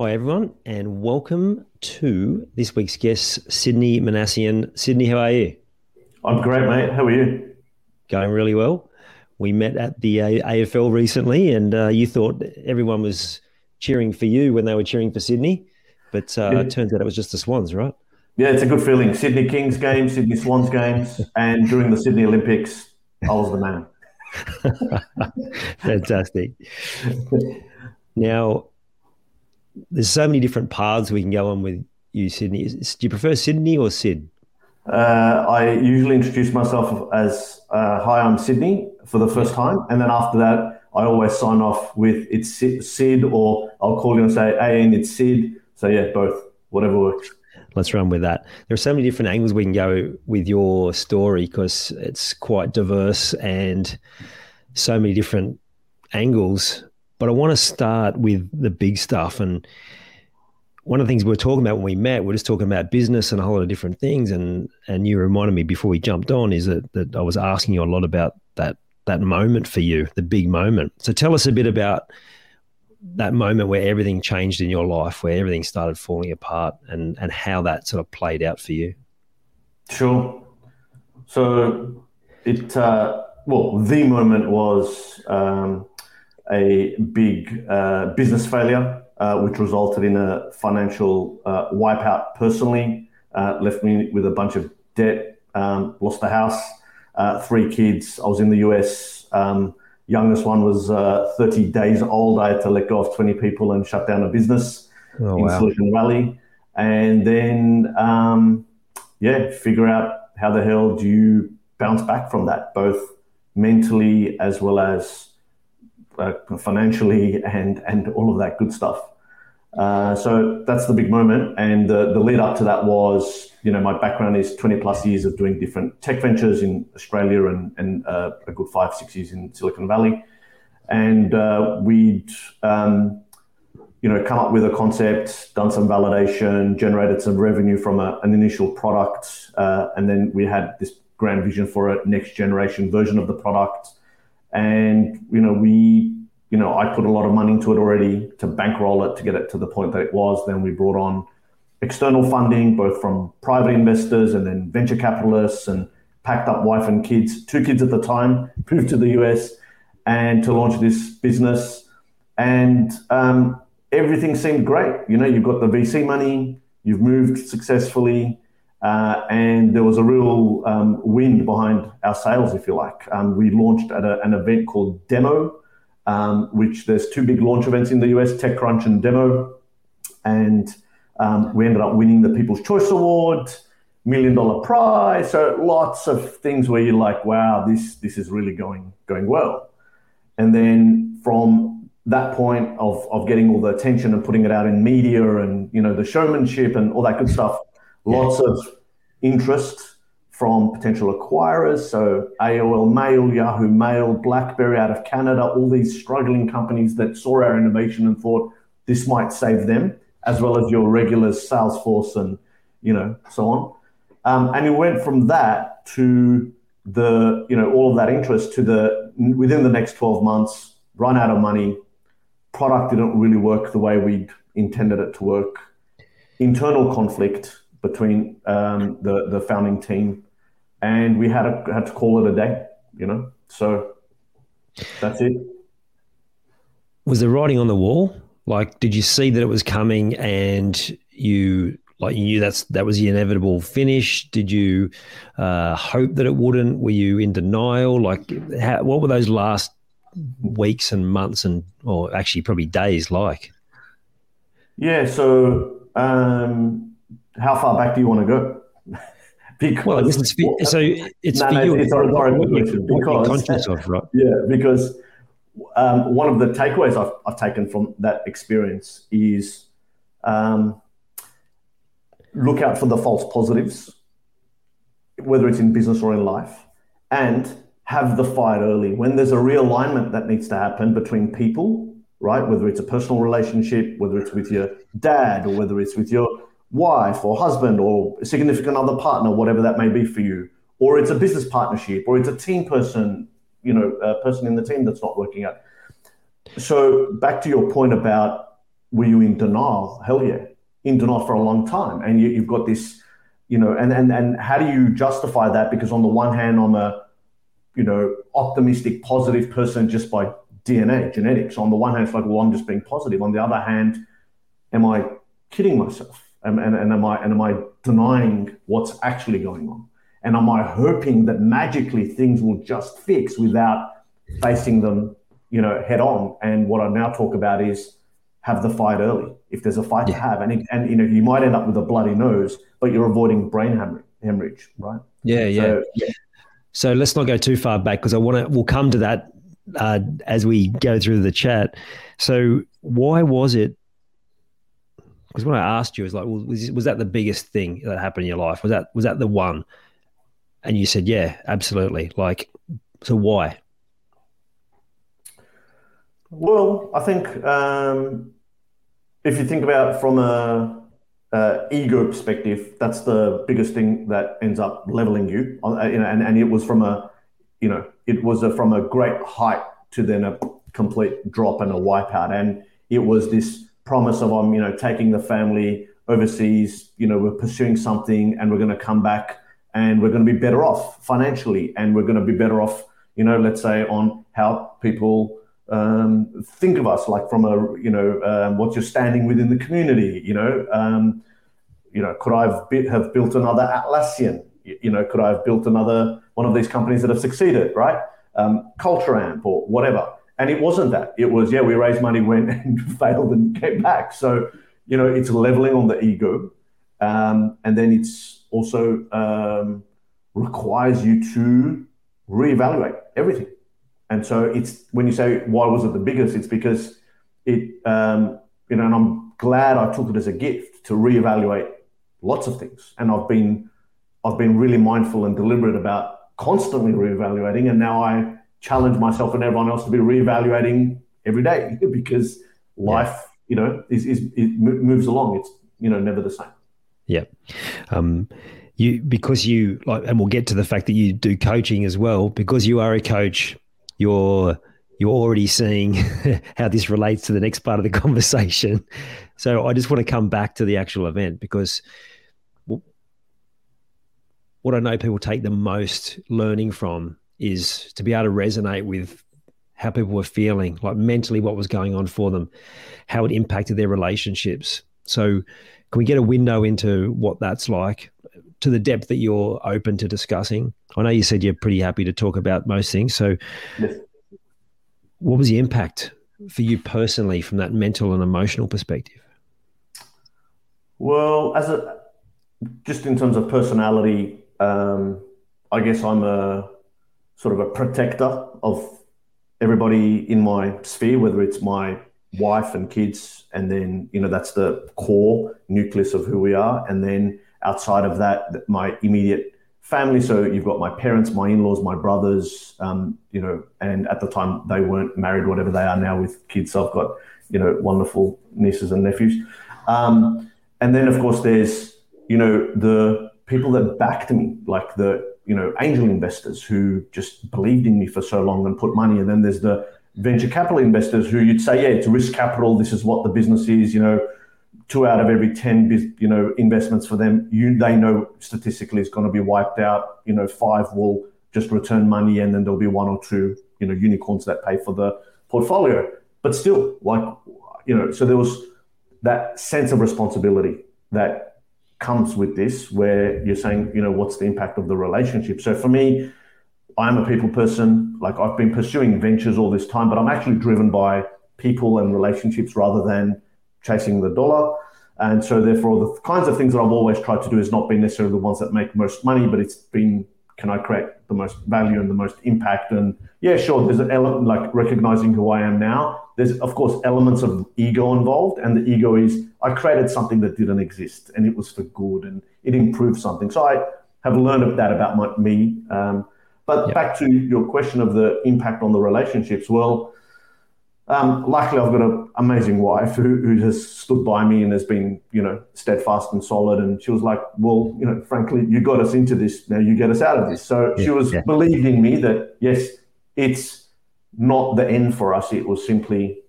Hi, everyone, and welcome to this week's guest, Sidney Minassian. Sidney, how are you? I'm great, mate. How are you? Going really well. We met at the AFL recently, and uh, you thought everyone was cheering for you when they were cheering for Sydney, but uh, yeah. it turns out it was just the Swans, right? Yeah, it's a good feeling. Sydney Kings games, Sydney Swans games, and during the Sydney Olympics, I was the man. Fantastic. Now, there's so many different paths we can go on with you, Sidney. Do you prefer Sidney or Sid? Uh, I usually introduce myself as uh, "Hi, I'm Sidney" for the first time, and then after that, I always sign off with "It's Sid," or I'll call you and say, "Hey, Ian, it's Sid." So yeah, both, whatever works. Let's run with that. There are so many different angles we can go with your story because it's quite diverse and so many different angles but I want to start with the big stuff. And one of the things we were talking about when we met, we are just talking about business and a whole lot of different things. And and you reminded me before we jumped on is that that I was asking you a lot about that that moment for you, the big moment. So tell us a bit about that moment where everything changed in your life, where everything started falling apart, and and how that sort of played out for you. Sure. So it uh, well, the moment was um, a big uh, business failure, uh, which resulted in a financial uh, wipeout personally, uh, left me with a bunch of debt, um, lost the house, uh, three kids. I was in the US. Um, youngest one was uh, 30 days old. I had to let go of 20 people and shut down a business oh, in wow. Silicon Valley. And then, um, yeah, figure out how the hell do you bounce back from that, both mentally as well as financially and and all of that good stuff. Uh, so that's the big moment, and the, the lead up to that was, you know, my background is 20 plus years of doing different tech ventures in Australia and, and uh, a good five six years in Silicon Valley, and uh, we'd um, you know come up with a concept, done some validation, generated some revenue from a, an initial product, uh, and then we had this grand vision for a next generation version of the product and you know we you know I put a lot of money into it already to bankroll it to get it to the point that it was. Then we brought on external funding, both from private investors and then venture capitalists, and packed up wife and kids, two kids at the time, moved to the US, and to launch this business. And um, everything seemed great. You know, you've got the VC money, you've moved successfully, uh, and there was a real um, wind behind our sales, if you like. Um, we launched at a, an event called Demo, um, which there's two big launch events in the US, TechCrunch and Demo. And um, we ended up winning the People's Choice Award, million dollar prize. So lots of things where you're like, wow, this, this is really going, going well. And then from that point of, of getting all the attention and putting it out in media and, you know, the showmanship and all that good stuff, lots of interest from potential acquirers. So AOL Mail, Yahoo Mail, BlackBerry out of Canada, all these struggling companies that saw our innovation and thought this might save them, as well as your regular Salesforce and you know so on. Um, and it went from that to the you know all of that interest to the within the next 12 months run out of money product didn't really work the way we'd intended it to work internal conflict between um, the the founding team, and we had a, had to call it a day. You know, so that's it. was the writing on the wall? Like, did you see that it was coming and you like you knew that's that was the inevitable finish? Did you uh, hope that it wouldn't? Were you in denial? Like, how, what were those last weeks and months and, or actually probably days like? Yeah. So, um, how far back do you want to go? because well, it's for, so it's no, for no, you. It's, sorry, sorry, because, conscious of, right? Yeah, because um, one of the takeaways I've, I've, taken from that experience is um, look out for the false positives, whether it's in business or in life, and have the fight early. When there's a realignment that needs to happen between people, right? Whether it's a personal relationship, whether it's with your dad, or whether it's with your wife or husband or significant other partner, whatever that may be for you, or it's a business partnership, or it's a team person, you know, a person in the team that's not working out. So back to your point about were you in denial? Hell yeah, in denial for a long time, and you, have got this, you know, and and and how do you justify that? Because on the one hand, I'm a, you know, optimistic, positive person just by DNA, genetics. On the one hand, it's like, well, I'm just being positive. On the other hand, am I kidding myself? And, and, and am I and am I denying what's actually going on? And am I hoping that magically things will just fix without facing them, you know, head on? And what I now talk about is have the fight early. If there's a fight yeah. to have, and it, and you know, you might end up with a bloody nose, but you're avoiding brain hemorrhage, right? Yeah, yeah. So, yeah. so let's not go too far back because I want to. We'll come to that uh, as we go through the chat. So why was it because when I asked you, was like, well, was, was that the biggest thing that happened in your life? Was that was that the one? And you said, yeah, absolutely. Like, so why? Well, I think um, if you think about from a, a, ego perspective, that's the biggest thing that ends up leveling you. Uh, and, and it was from a, you know, it was a, from a great height to then a complete drop and a wipeout, and it was this promise of I'm, you know, taking the family overseas, you know, we're pursuing something and we're going to come back and we're going to be better off financially and we're going to be better off, you know, let's say on how people um, think of us, like from a, you know, um, what's your standing within the community, you know, um, you know, could I have, have built another Atlassian? You know, could I have built another one of these companies that have succeeded, right? Um, Culture Amp or whatever. And it wasn't that. It was, yeah, we raised money, went and failed and came back. So, you know, it's leveling on the ego. Um, and then it's also um, requires you to reevaluate everything. And so it's when you say, why was it the biggest? It's because it, um, you know, and I'm glad I took it as a gift to reevaluate lots of things. And I've been, I've been really mindful and deliberate about constantly reevaluating. And now I, challenge myself and everyone else to be reevaluating every day because life, yeah. you know, is, is it moves along. It's you know never the same. Yeah. Um, you because you like, and we'll get to the fact that you do coaching as well. Because you are a coach, you're you're already seeing how this relates to the next part of the conversation. So I just want to come back to the actual event because what I know people take the most learning from is to be able to resonate with how people were feeling, like mentally what was going on for them, how it impacted their relationships. So, can we get a window into what that's like to the depth that you're open to discussing? I know you said you're pretty happy to talk about most things. So, yes. what was the impact for you personally from that mental and emotional perspective? Well, as a just in terms of personality, um, I guess I'm a sort of a protector of everybody in my sphere, whether it's my wife and kids, and then you know that's the core nucleus of who we are, and then outside of that, my immediate family. So you've got my parents, my in-laws, my brothers, um, you know, and at the time they weren't married, whatever they are now with kids. So I've got you know wonderful nieces and nephews, um, and then of course there's you know the people that backed me, like the you know angel investors who just believed in me for so long and put money, and then there's the venture capital investors who you'd say, yeah, it's risk capital. This is what the business is. You know, two out of every ten you know investments for them, you they know statistically is going to be wiped out. You know, five will just return money, and then there'll be one or two you know unicorns that pay for the portfolio. but still, like you know, so there was that sense of responsibility that comes with this, where you're saying, you know, what's the impact of the relationship? So for me, I'm a people person. Like I've been pursuing ventures all this time, but I'm actually driven by people and relationships rather than chasing the dollar. And so, therefore, the kinds of things that I've always tried to do is not been necessarily the ones that make most money, but it's been can I create the most value and the most impact? And yeah, sure, there's an element like recognizing who I am now. There's, of course, elements of ego involved. And the ego is I created something that didn't exist and it was for good and it improved something. So I have learned that about my, me. Um, but back to your question of the impact on the relationships, well, um, luckily, I've got an amazing wife who, who has stood by me and has been, you know, steadfast and solid. And she was like, "Well, you know, frankly, you got us into this. Now you get us out of this." So yeah, she was yeah. believing me that yes, it's not the end for us. It was simply.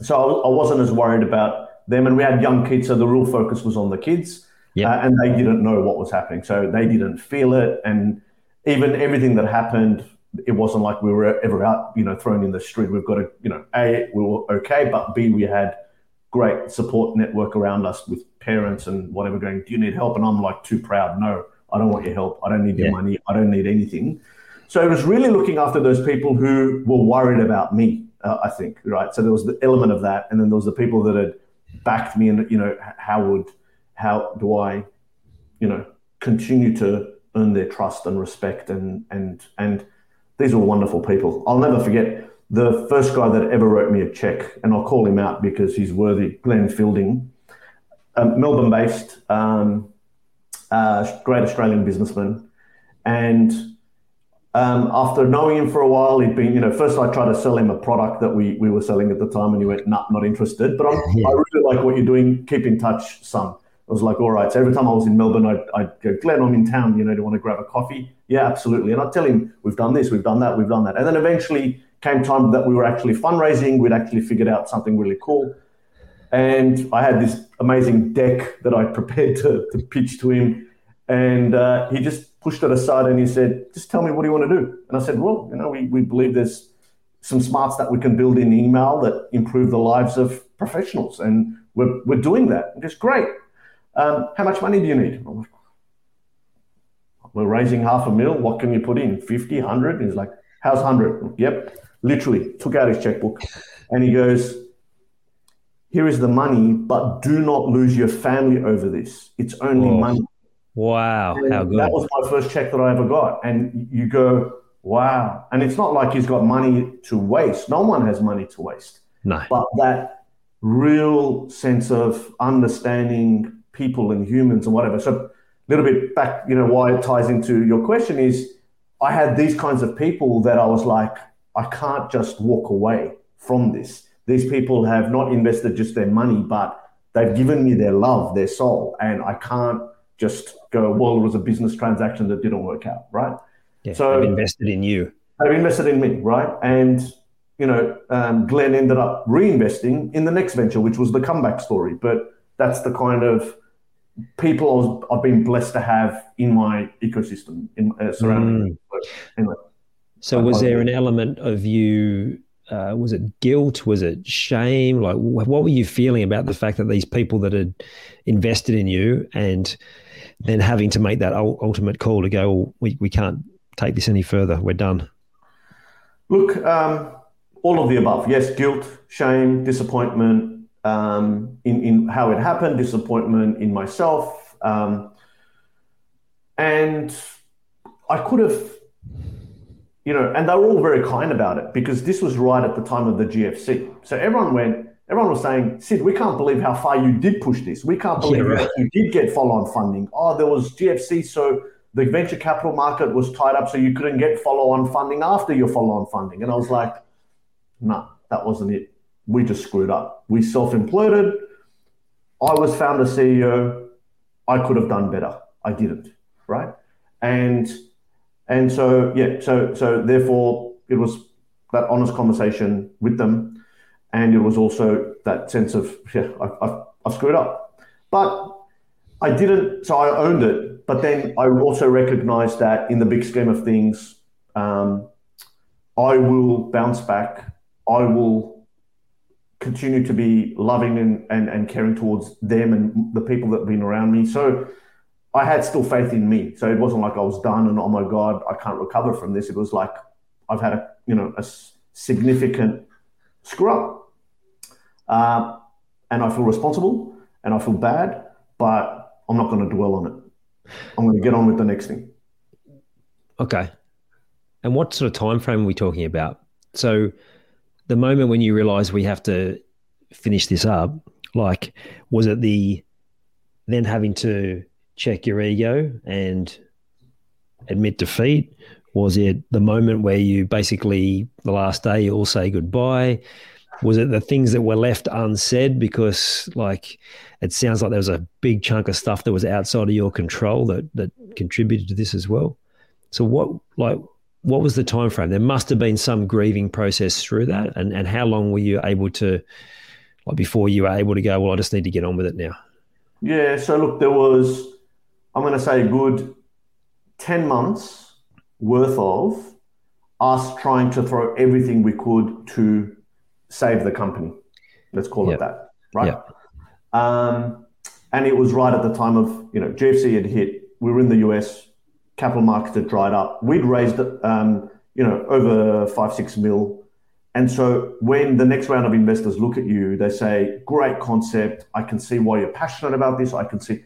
So I wasn't as worried about them, and we had young kids, so the real focus was on the kids, yeah. uh, and they didn't know what was happening, so they didn't feel it, and even everything that happened it wasn't like we were ever out, you know, thrown in the street. We've got to, you know, A, we were okay, but B, we had great support network around us with parents and whatever going, do you need help? And I'm like too proud. No, I don't want your help. I don't need yeah. your money. I don't need anything. So it was really looking after those people who were worried about me, uh, I think, right? So there was the element of that. And then there was the people that had backed me and, you know, how would, how do I, you know, continue to earn their trust and respect and, and, and, these were wonderful people. I'll never forget the first guy that ever wrote me a check, and I'll call him out because he's worthy, Glenn Fielding, um, Melbourne based, um, uh, great Australian businessman. And um, after knowing him for a while, he'd been, you know, first I tried to sell him a product that we, we were selling at the time, and he went, nah, not interested. But yeah. i really like what you're doing. Keep in touch, son. I was like, all right. So every time I was in Melbourne, I'd, I'd go, Glenn, I'm in town. You know, do you want to grab a coffee? Yeah, absolutely. And I'd tell him, we've done this, we've done that, we've done that. And then eventually came time that we were actually fundraising. We'd actually figured out something really cool. And I had this amazing deck that I prepared to, to pitch to him. And uh, he just pushed it aside and he said, just tell me what do you want to do? And I said, well, you know, we, we believe there's some smarts that we can build in email that improve the lives of professionals. And we're, we're doing that. And it's great. Um, how much money do you need? We're raising half a mil. What can you put in? 50, 100? He's like, how's 100? Yep. Literally took out his checkbook and he goes, here is the money, but do not lose your family over this. It's only Whoa. money. Wow. And how good. That was my first check that I ever got. And you go, wow. And it's not like he's got money to waste. No one has money to waste. No. But that real sense of understanding people and humans and whatever. So a little bit back, you know, why it ties into your question is I had these kinds of people that I was like, I can't just walk away from this. These people have not invested just their money, but they've given me their love, their soul, and I can't just go, well, it was a business transaction that didn't work out, right? Yeah, so they've invested in you. They've invested in me, right? And you know, um, Glenn ended up reinvesting in the next venture, which was the comeback story. But that's the kind of people I've been blessed to have in my ecosystem in uh, surrounding. Mm. So, anyway, so was there an element of you? Uh, was it guilt? Was it shame? Like, what were you feeling about the fact that these people that had invested in you and then having to make that ultimate call to go, well, we, we can't take this any further. We're done. Look, um, all of the above. Yes, guilt, shame, disappointment, um, in, in how it happened, disappointment in myself. Um, and I could have, you know, and they were all very kind about it because this was right at the time of the GFC. So everyone went, everyone was saying, Sid, we can't believe how far you did push this. We can't believe yeah, right. you did get follow on funding. Oh, there was GFC. So the venture capital market was tied up, so you couldn't get follow on funding after your follow on funding. And I was like, no, nah, that wasn't it we just screwed up. We self imploded. I was founder CEO. I could have done better. I didn't, right? And and so yeah, so so therefore it was that honest conversation with them, and it was also that sense of yeah, I, I, I screwed up, but I didn't. So I owned it, but then I also recognized that in the big scheme of things, um, I will bounce back. I will continue to be loving and, and, and caring towards them and the people that have been around me. So I had still faith in me. So it wasn't like I was done and oh my God, I can't recover from this. It was like I've had a you know a significant screw up, uh, and I feel responsible and I feel bad, but I'm not going to dwell on it. I'm going to get on with the next thing. Okay. And what sort of time frame are we talking about? So the moment when you realize we have to finish this up, like was it the then having to check your ego and admit defeat? Was it the moment where you basically the last day you all say goodbye? Was it the things that were left unsaid because like it sounds like there was a big chunk of stuff that was outside of your control that that contributed to this as well? So what like what was the time frame? There must have been some grieving process through that, and and how long were you able to, like, before you were able to go? Well, I just need to get on with it now. Yeah. So look, there was, I'm going to say, a good ten months worth of us trying to throw everything we could to save the company. Let's call yep. it that, right? Yep. Um, and it was right at the time of you know GFC had hit. We were in the US capital markets had dried up. We'd raised, um, you know, over five, six mil. And so when the next round of investors look at you, they say, great concept. I can see why you're passionate about this. I can see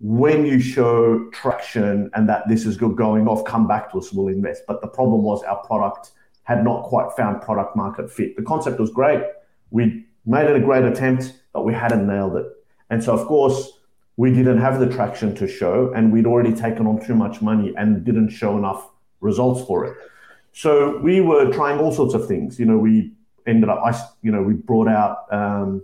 when you show traction and that this is good going off, come back to us, we'll invest. But the problem was our product had not quite found product market fit. The concept was great. We made it a great attempt, but we hadn't nailed it. And so, of course, we didn't have the traction to show and we'd already taken on too much money and didn't show enough results for it. So we were trying all sorts of things. You know, we ended up, I, you know, we brought out um,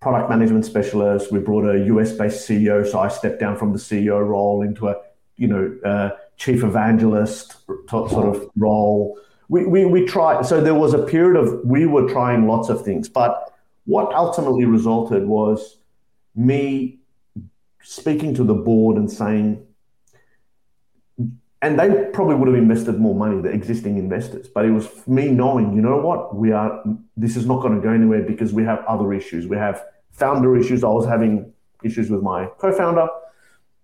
product management specialists. We brought a US based CEO. So I stepped down from the CEO role into a, you know, uh, chief evangelist sort of role. We, we, we tried, so there was a period of, we were trying lots of things, but what ultimately resulted was me speaking to the board and saying, and they probably would have invested more money, the existing investors, but it was me knowing, you know what, we are, this is not going to go anywhere because we have other issues. We have founder issues. I was having issues with my co-founder.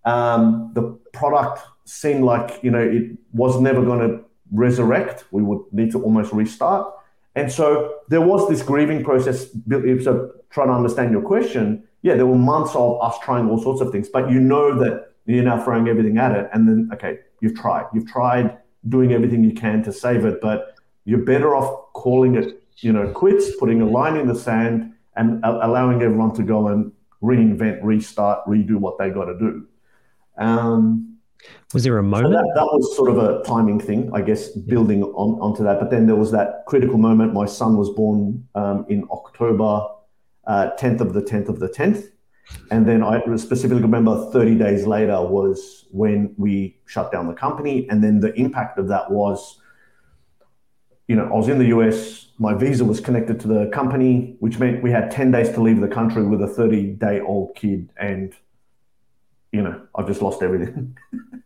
Um, the product seemed like, you know, it was never going to resurrect. We would need to almost restart. And so there was this grieving process. So trying to understand your question, yeah, there were months of us trying all sorts of things, but you know that you're now throwing everything at it. And then, okay, you've tried. You've tried doing everything you can to save it, but you're better off calling it, you know, quits, putting a line in the sand and allowing everyone to go and reinvent, restart, redo what they got to do. Um, was there a moment? So that, that, was sort of a timing thing, I guess, building on, onto that. But then there was that critical moment. My son was born um, in October uh, 10th of the 10th of the 10th. And then I specifically remember 30 days later was when we shut down the company. And then the impact of that was, you know, I was in the US, my visa was connected to the company, which meant we had 10 days to leave the country with a 30 day old kid. And, you know, I've just lost everything.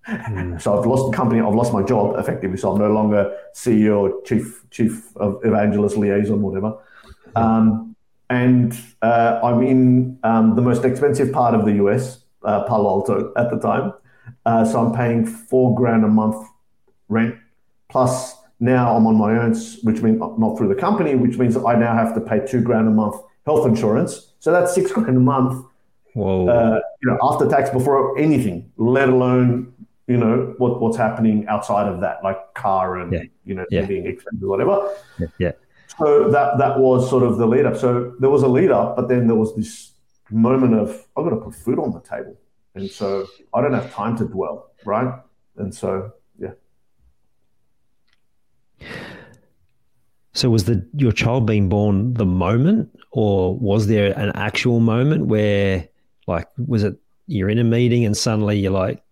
mm. So I've lost the company, I've lost my job effectively. So I'm no longer CEO, chief, chief of evangelist liaison, whatever. Um, and uh, I'm in um, the most expensive part of the US, uh, Palo Alto, at the time. Uh, so I'm paying four grand a month rent. Plus, now I'm on my own, which means not through the company, which means I now have to pay two grand a month health insurance. So that's six grand a month. Whoa. Uh, you know, after tax, before anything, let alone you know what what's happening outside of that, like car and yeah. you know yeah. living expenses, whatever. Yeah. yeah. So that that was sort of the lead up. So there was a lead up, but then there was this moment of I've got to put food on the table, and so I don't have time to dwell, right? And so yeah. So was the your child being born the moment, or was there an actual moment where, like, was it you're in a meeting and suddenly you're like,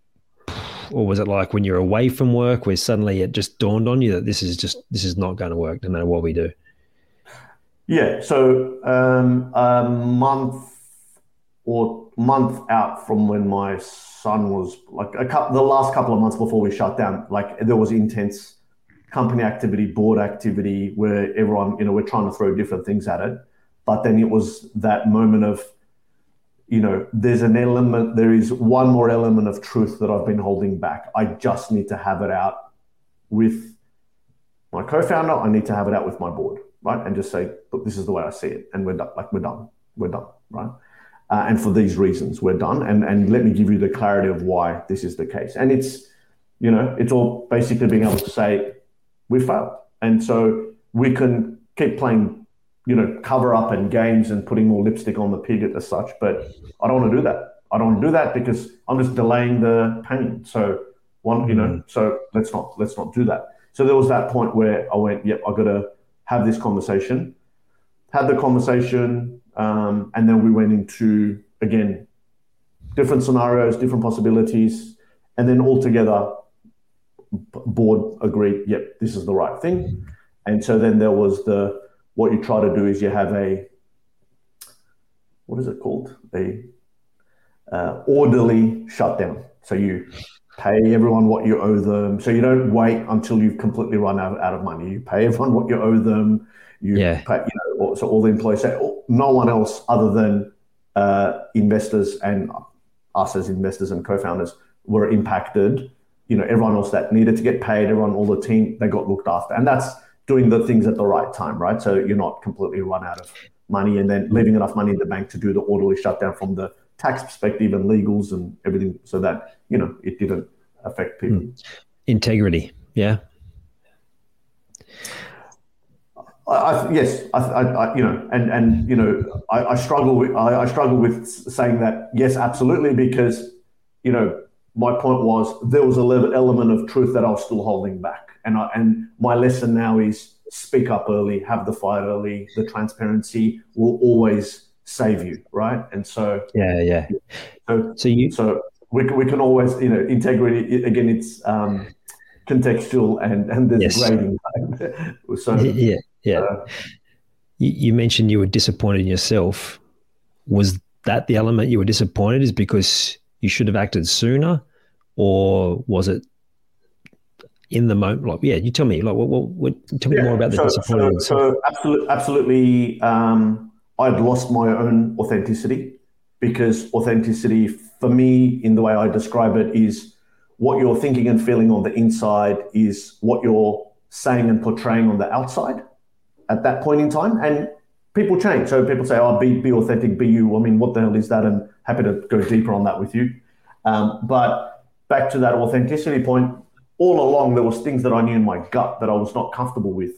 or was it like when you're away from work where suddenly it just dawned on you that this is just this is not going to work no matter what we do? Yeah, so um, a month or month out from when my son was like a couple, the last couple of months before we shut down, like there was intense company activity, board activity, where everyone, you know, we're trying to throw different things at it. but then it was that moment of, you know, there's an element, there is one more element of truth that I've been holding back. I just need to have it out with my co-founder. I need to have it out with my board, right? And just say, look, this is the way I see it, and we're done. Like we're done. We're done, right? Uh, and for these reasons, we're done. And and let me give you the clarity of why this is the case. And it's, you know, it's all basically being able to say we failed, and so we can keep playing, you know, cover up and games and putting more lipstick on the pig as such. But I don't want to do that. I don't want to do that because I'm just delaying the pain. So one, you know, mm. so let's not let's not do that. So there was that point where I went, yep, I got to have this conversation. Had the conversation, um, and then we went into again different scenarios, different possibilities, and then all together, board agreed, yep, this is the right thing. And so then there was the what you try to do is you have a what is it called a uh, orderly shutdown. So you pay everyone what you owe them. So you don't wait until you've completely run out, out of money. You pay everyone what you owe them. You yeah. pay, you know, so all the employees say no one else other than uh, investors and us as investors and co-founders were impacted. You know, everyone else that needed to get paid, everyone, all the team, they got looked after, and that's doing the things at the right time, right? So you're not completely run out of money and then leaving enough money in the bank to do the orderly shutdown from the tax perspective and legals and everything so that, you know, it didn't affect people. Mm. Integrity. Yeah. I, I, yes, I, I, you know, and and you know, I, struggle with I, struggle with saying that yes, absolutely, because you know, my point was there was a element of truth that I was still holding back and I, and my lesson now is speak up early, have the fight early. The transparency will always save you, right? And so yeah, yeah. So so you so we we can always you know integrity again. It's um, contextual and and there's yes. grading. so yeah, yeah. Uh, you, you mentioned you were disappointed in yourself. Was that the element you were disappointed? Is because you should have acted sooner, or was it in the moment? Like, yeah, you tell me. Like, what? what, what tell me yeah, more about the so, disappointment. So, so absolutely, absolutely. Um, I'd lost my own authenticity because authenticity, for me, in the way I describe it, is what you're thinking and feeling on the inside is what you're saying and portraying on the outside at that point in time. And people change. So people say, "Oh, be be authentic, be you." I mean, what the hell is that? And happy to go deeper on that with you. Um, but back to that authenticity point, all along there was things that I knew in my gut that I was not comfortable with,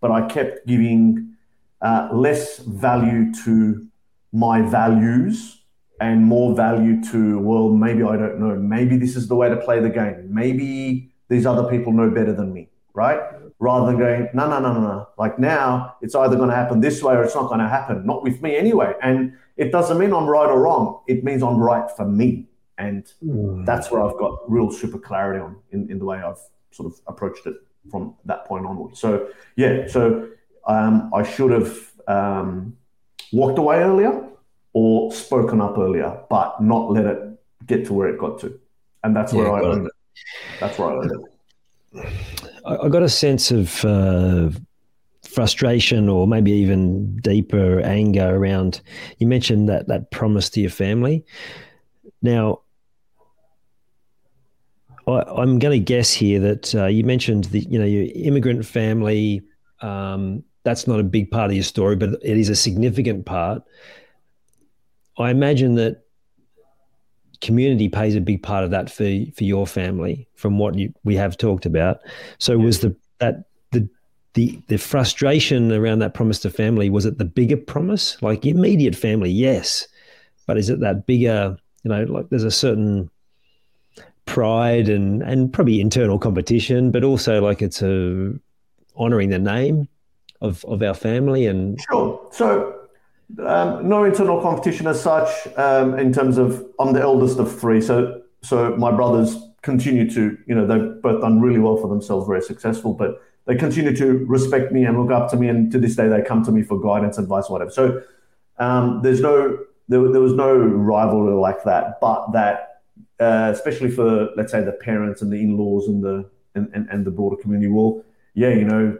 but I kept giving uh, less value to my values and more value to well maybe I don't know. Maybe this is the way to play the game. Maybe these other people know better than me right? Rather than going no no no no no. Like now it's either going to happen this way or it's not going to happen. Not with me anyway. And it doesn't mean I'm right or wrong. It means I'm right for me. And mm. that's where I've got real super clarity on in, in the way I've sort of approached it from that point onward. So, yeah, so um, I should have um, walked away earlier or spoken up earlier, but not let it get to where it got to. And that's where yeah, I learned it. That's where I learned it. I got a sense of uh, frustration or maybe even deeper anger around you mentioned that that promise to your family now I, am going to guess here that uh, you mentioned the you know your immigrant family. Um, that's not a big part of your story, but it is a significant part. I imagine that community plays a big part of that for for your family, from what you, we have talked about. So, was the that the the the frustration around that promise to family was it the bigger promise, like immediate family? Yes, but is it that bigger? You know, like there's a certain pride and and probably internal competition, but also like it's a honoring the name of of our family and sure. So um, no internal competition as such um, in terms of I'm the eldest of three, so so my brothers continue to you know they've both done really well for themselves, very successful, but they continue to respect me and look up to me, and to this day they come to me for guidance, advice, whatever. So um, there's no there, there was no rivalry like that, but that uh, especially for let's say the parents and the in-laws and the and, and, and the broader community. Well, yeah, you know,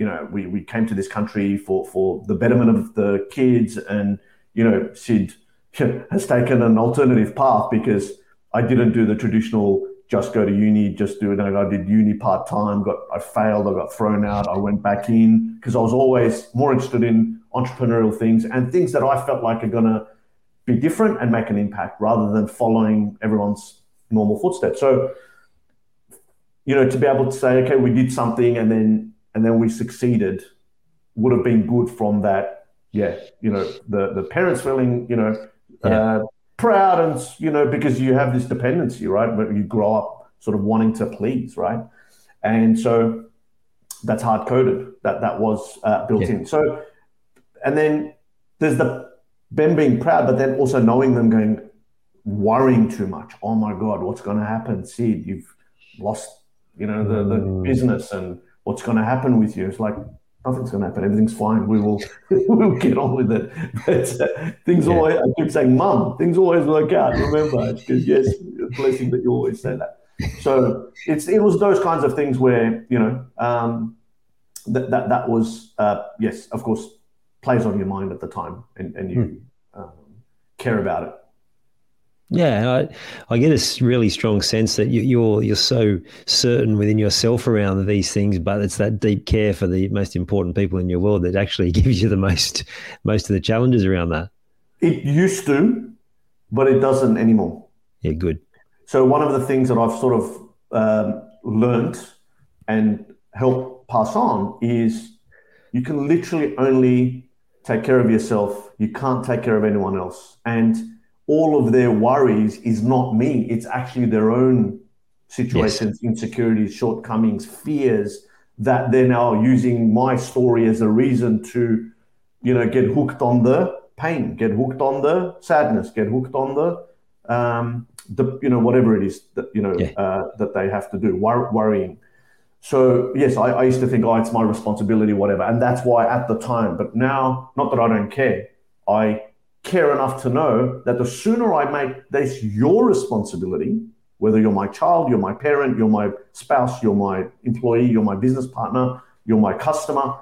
you know, we, we came to this country for, for the betterment of the kids. And, you know, Sid has taken an alternative path because I didn't do the traditional just go to uni, just do it. I did uni part time, got I failed, I got thrown out, I went back in because I was always more interested in entrepreneurial things and things that I felt like are gonna be different and make an impact rather than following everyone's normal footsteps. So, you know, to be able to say, okay, we did something and then and then we succeeded would have been good from that. Yeah, you know, the the parents feeling, you know, yeah. uh, proud and you know because you have this dependency right but you grow up sort of wanting to please right and so that's hard coded that that was uh, built yeah. in so and then there's the them being proud but then also knowing them going worrying too much oh my god what's going to happen sid you've lost you know the, the mm. business and what's going to happen with you it's like nothing's going to happen. Everything's fine. We will we'll get on with it. But uh, things yeah. always, I keep saying, Mum, things always work out. Remember, because yes, a blessing that you always say that. So it's it was those kinds of things where you know um, that that that was uh, yes, of course, plays on your mind at the time, and and you hmm. um, care about it. Yeah, I, I, get a really strong sense that you, you're you're so certain within yourself around these things, but it's that deep care for the most important people in your world that actually gives you the most most of the challenges around that. It used to, but it doesn't anymore. Yeah, good. So one of the things that I've sort of um, learned and help pass on is you can literally only take care of yourself. You can't take care of anyone else, and all of their worries is not me. It's actually their own situations, yes. insecurities, shortcomings, fears that they're now using my story as a reason to, you know, get hooked on the pain, get hooked on the sadness, get hooked on the, um, the you know, whatever it is that you know yeah. uh, that they have to do, wor- worrying. So yes, I, I used to think, oh, it's my responsibility, whatever, and that's why at the time. But now, not that I don't care, I care enough to know that the sooner I make this your responsibility, whether you're my child, you're my parent, you're my spouse, you're my employee, you're my business partner, you're my customer.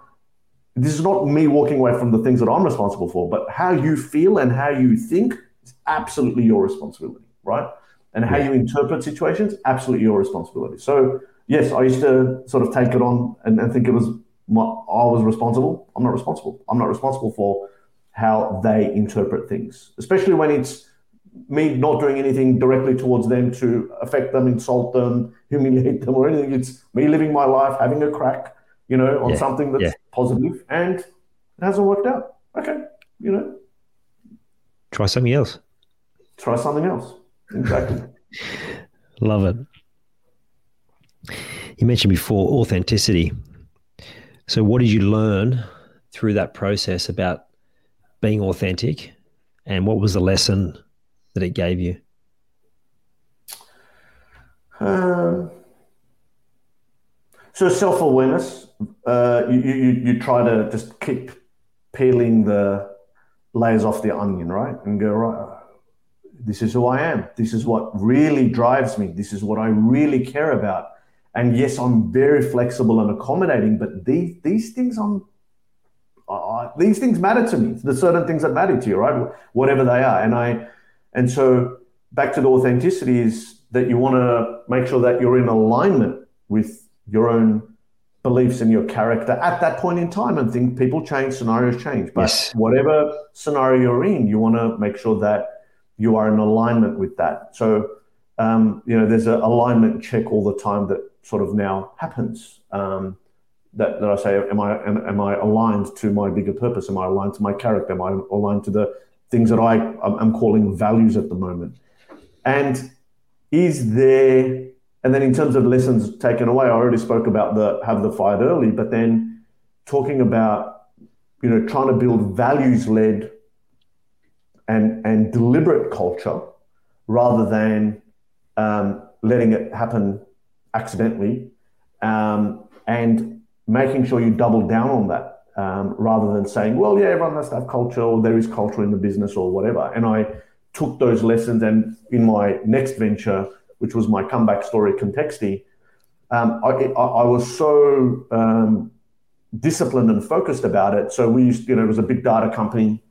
This is not me walking away from the things that I'm responsible for, but how you feel and how you think is absolutely your responsibility, right? And how you interpret situations, absolutely your responsibility. So, yes, I used to sort of take it on and, and think it was my, I was responsible. I'm not responsible. I'm not responsible for how they interpret things, especially when it's me not doing anything directly towards them to affect them, insult them, humiliate them, or anything. It's me living my life, having a crack, you know, on yeah, something that's yeah. positive, and it hasn't worked out. Okay, you know, try something else. Try something else. Exactly. Love it. You mentioned before authenticity. So, what did you learn through that process about being authentic, and what was the lesson that it gave you? Um, so self awareness. Uh, you, you you try to just keep peeling the layers off the onion, right, and go right. This is who I am. This is what really drives me. This is what I really care about. And yes, I'm very flexible and accommodating, but these these things I'm uh, these things matter to me. There's certain things that matter to you, right? Whatever they are. And I, and so back to the authenticity is that you want to make sure that you're in alignment with your own beliefs and your character at that point in time. And think people change, scenarios change. But yes. whatever scenario you're in, you want to make sure that you are in alignment with that. So, um, you know, there's an alignment check all the time that sort of now happens. Um, that, that I say, am I am, am, I aligned to my bigger purpose? Am I aligned to my character? Am I aligned to the things that I am calling values at the moment? And is there? And then in terms of lessons taken away, I already spoke about the have the fight early, but then talking about you know trying to build values led and and deliberate culture rather than um, letting it happen accidentally um, and making sure you double down on that um, rather than saying, well, yeah, everyone has to have culture or there is culture in the business or whatever. And I took those lessons and in my next venture, which was my comeback story, Contexti, um, I, I, I, was so um, disciplined and focused about it. So we used, you know, it was a big data company,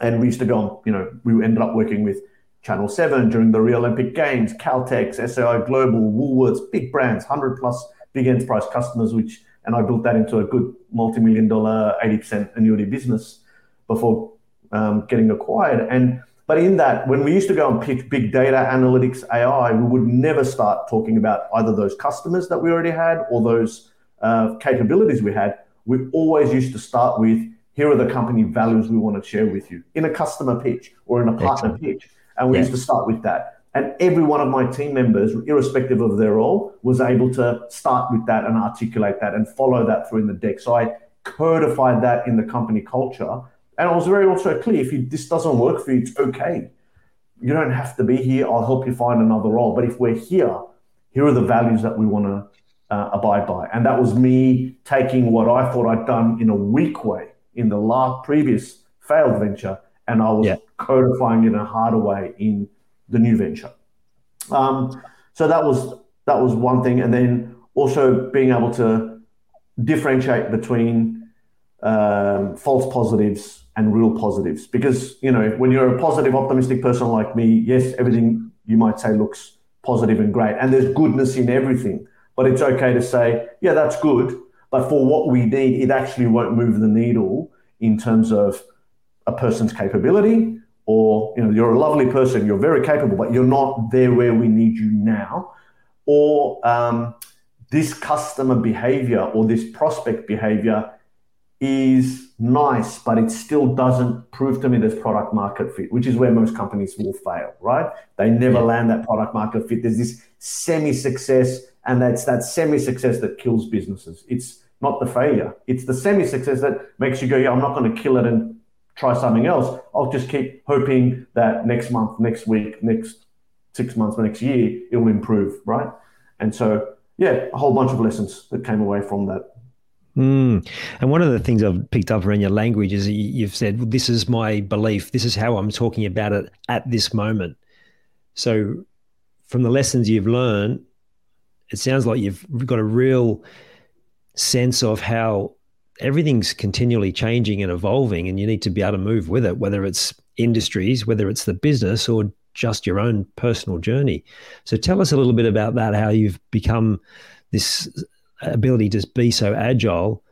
and we used to go on, you know, we ended up working with Channel 7 during the Rio Olympic Games, Caltex, SAI Global, Woolworths, big brands, 100 plus big enterprise customers, which, and I built that into a good multi million dollar, 80% annuity business before um, getting acquired. And but in that, when we used to go and pitch big data analytics AI, we would never start talking about either those customers that we already had or those uh, capabilities we had. We always used to start with here are the company values we want to share with you in a customer pitch or in a partner Excellent. pitch. And we yeah. used to start with that. And every one of my team members, irrespective of their role, was able to start with that and articulate that and follow that through in the deck. So I codified that in the company culture. And I was very also clear if you, this doesn't work for you, it's okay. You don't have to be here. I'll help you find another role. But if we're here, here are the values that we want to uh, abide by. And that was me taking what I thought I'd done in a weak way in the last previous failed venture, and I was yeah. codifying it in a harder way in the new venture. Um, so that was that was one thing, and then also being able to differentiate between um, false positives and real positives, because you know when you're a positive, optimistic person like me, yes, everything you might say looks positive and great, and there's goodness in everything. But it's okay to say, yeah, that's good, but for what we need, it actually won't move the needle in terms of a person's capability or you know you're a lovely person you're very capable but you're not there where we need you now. Or um, this customer behavior or this prospect behavior is nice but it still doesn't prove to me there's product market fit which is where most companies will fail right? They never yeah. land that product market fit. There's this semi success and that's that semi success that kills businesses. It's not the failure. It's the semi success that makes you go yeah i'm not going to kill it and try something else. I'll just keep hoping that next month, next week, next six months, next year, it will improve, right? And so, yeah, a whole bunch of lessons that came away from that. Mm. And one of the things I've picked up around your language is you've said, well, This is my belief. This is how I'm talking about it at this moment. So, from the lessons you've learned, it sounds like you've got a real sense of how everything's continually changing and evolving, and you need to be able to move with it, whether it's industries, whether it's the business, or just your own personal journey. So tell us a little bit about that, how you've become this ability to be so agile.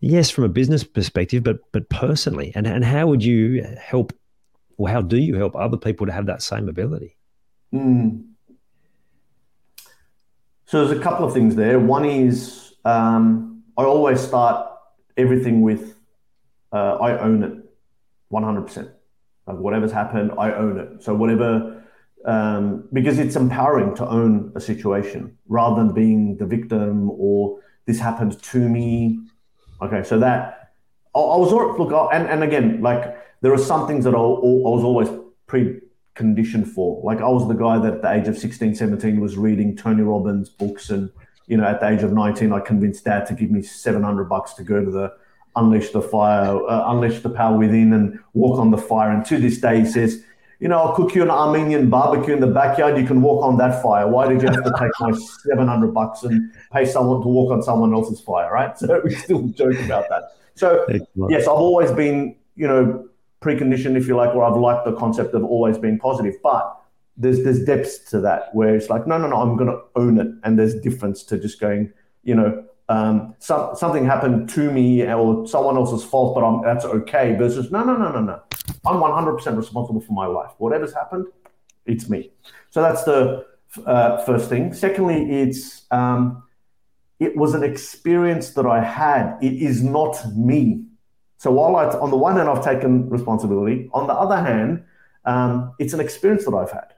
Yes, from a business perspective, but but personally, and and how would you help, or how do you help other people to have that same ability? Mm. So there's a couple of things there. One is um, I always start everything with uh, I own it 100%. Like whatever's happened, I own it. So whatever, um, because it's empowering to own a situation rather than being the victim or this happened to me. Okay, so that I, I was look, and and again, like there are some things that I, I was always preconditioned for. Like I was the guy that at the age of 16, 17 was reading Tony Robbins books and you know, at the age of 19, I convinced dad to give me 700 bucks to go to the unleash the fire, uh, unleash the power within and walk on the fire. And to this day, he says, you know, I'll cook you an Armenian barbecue in the backyard. You can walk on that fire. Why did you have to take my 700 bucks and pay someone to walk on someone else's fire, right? So we still joke about that. So, yes, I've always been, you know, preconditioned, if you like, or I've liked the concept of always being positive. But there's there's depths to that where it's like no no no I'm going to own it. And there's difference to just going you know um, some, something happened to me or someone else's fault but I'm, that's okay versus no no no no no. I'm 100% responsible for my life. Whatever's happened it's me. So that's the uh, first thing. Secondly it's um, it was an experience that I had. It is not me. So while I on the one hand I've taken responsibility on the other hand um, it's an experience that I've had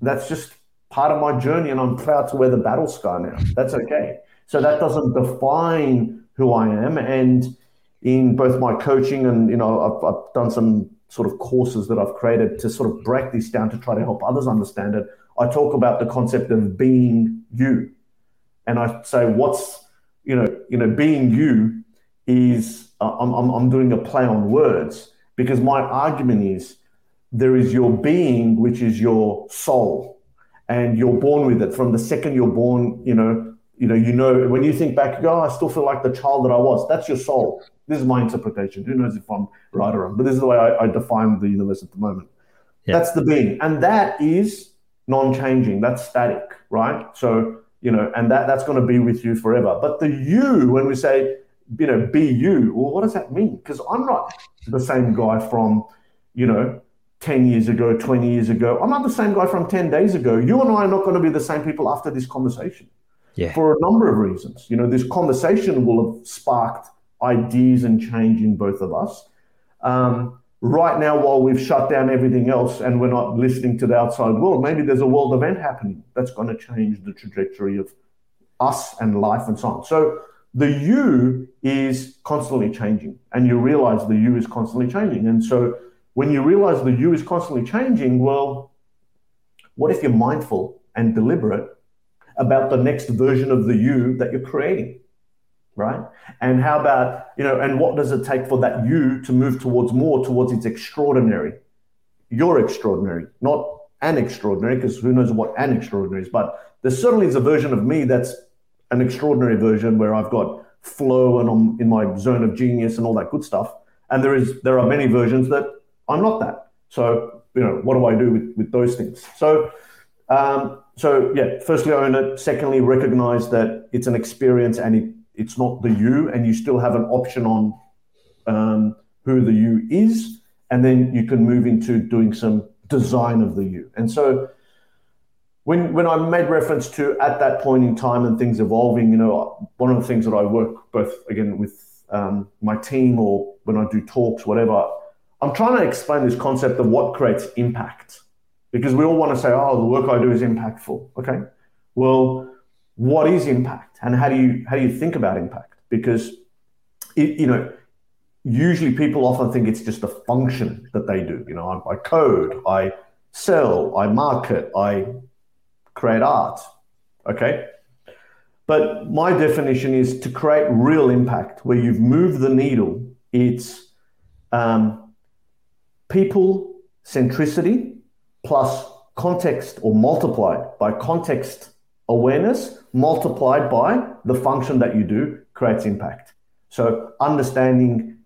that's just part of my journey, and I'm proud to wear the battle scar now. That's okay. So that doesn't define who I am. And in both my coaching and you know, I've, I've done some sort of courses that I've created to sort of break this down to try to help others understand it. I talk about the concept of being you, and I say, what's you know, you know, being you is uh, I'm, I'm, I'm doing a play on words because my argument is there is your being, which is your soul, and you're born with it. From the second you're born, you know, you know, you know, when you think back, you go, oh, I still feel like the child that I was. That's your soul. This is my interpretation. Who knows if I'm right or wrong? But this is the way I, I define the universe at the moment. Yeah. That's the being, and that is non-changing. That's static, right? So you know, and that that's going to be with you forever. But the you, when we say, you know, be you, well, what does that mean? Because I'm not the same guy from, you know, 10 years ago, 20 years ago. I'm not the same guy from 10 days ago. You and I are not going to be the same people after this conversation. Yeah. For a number of reasons. You know, this conversation will have sparked ideas and change in both of us. Um, right now, while we've shut down everything else and we're not listening to the outside world, maybe there's a world event happening that's going to change the trajectory of us and life and so on. So the you is constantly changing, and you realize the you is constantly changing. And so when you realize the you is constantly changing, well, what if you're mindful and deliberate about the next version of the you that you're creating? right? And how about, you know, and what does it take for that you to move towards more, towards its extraordinary? You're extraordinary, not an extraordinary, because who knows what an extraordinary is. But there certainly is a version of me that's an extraordinary version where I've got flow and I'm in my zone of genius and all that good stuff. And there is there are many versions that I'm not that. So, you know, what do I do with, with those things? So um, so yeah, firstly own it. Secondly, recognize that it's an experience and it it's not the you, and you still have an option on um, who the you is, and then you can move into doing some design of the you. And so, when when I made reference to at that point in time and things evolving, you know, one of the things that I work both again with um, my team or when I do talks, whatever, I'm trying to explain this concept of what creates impact, because we all want to say, oh, the work I do is impactful. Okay, well what is impact and how do you how do you think about impact? Because it, you know usually people often think it's just a function that they do. You know I, I code i sell i market i create art. Okay. But my definition is to create real impact where you've moved the needle it's um, people centricity plus context or multiplied by context awareness multiplied by the function that you do creates impact. So understanding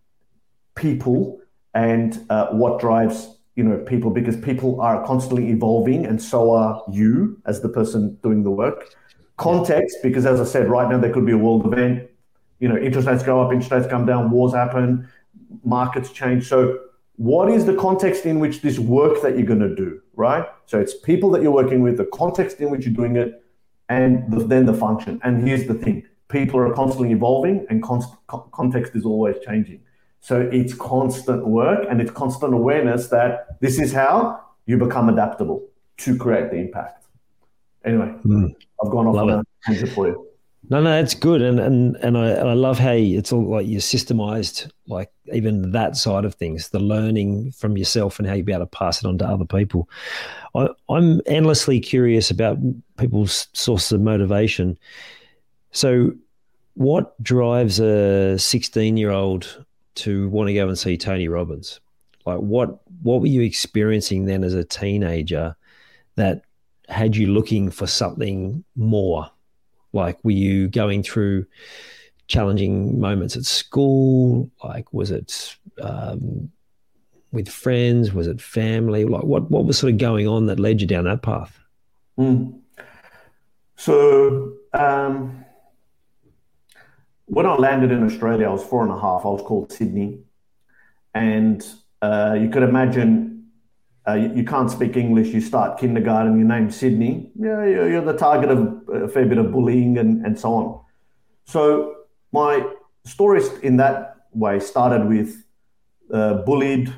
people and uh, what drives you know people because people are constantly evolving and so are you as the person doing the work. Context because as I said, right now there could be a world event. You know, interest rates go up, interest rates come down, wars happen, markets change. So what is the context in which this work that you're going to do, right? So it's people that you're working with, the context in which you're doing it, and the, then the function. And here's the thing people are constantly evolving and const- context is always changing. So it's constant work and it's constant awareness that this is how you become adaptable to create the impact. Anyway, mm. I've gone off Love on a tangent for you. No, no, that's good, and and and I and I love how it's all like you systemized, like even that side of things, the learning from yourself and how you be able to pass it on to other people. I, I'm endlessly curious about people's sources of motivation. So, what drives a 16 year old to want to go and see Tony Robbins? Like, what what were you experiencing then as a teenager that had you looking for something more? Like, were you going through challenging moments at school? Like, was it um, with friends? Was it family? Like, what what was sort of going on that led you down that path? Mm. So, um, when I landed in Australia, I was four and a half. I was called Sidney, and uh, you could imagine uh, you, you, can't speak English, you start kindergarten, your name's Sidney, yeah, you're, you're, the target of a fair bit of bullying and, and so on. So my stories in that way started with uh, bullied,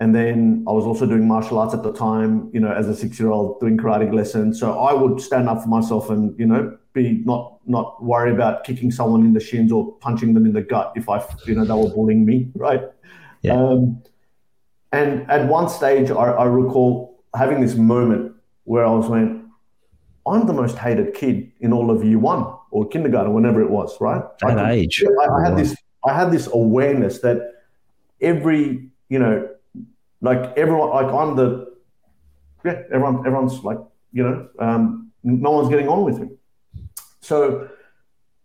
and then I was also doing martial arts at the time, you know, as a six-year-old doing karate lessons. So I would stand up for myself and, you know, be not not worry about kicking someone in the shins or punching them in the gut if I, you know, they were bullying me, right? Yeah. Um, and at one stage, I, I recall having this moment where I was like, I'm the most hated kid in all of year one or kindergarten, whenever it was, right? At I age. I, I had this I had this awareness that every, you know, like everyone like I'm the yeah, everyone everyone's like, you know, um, no one's getting on with me. So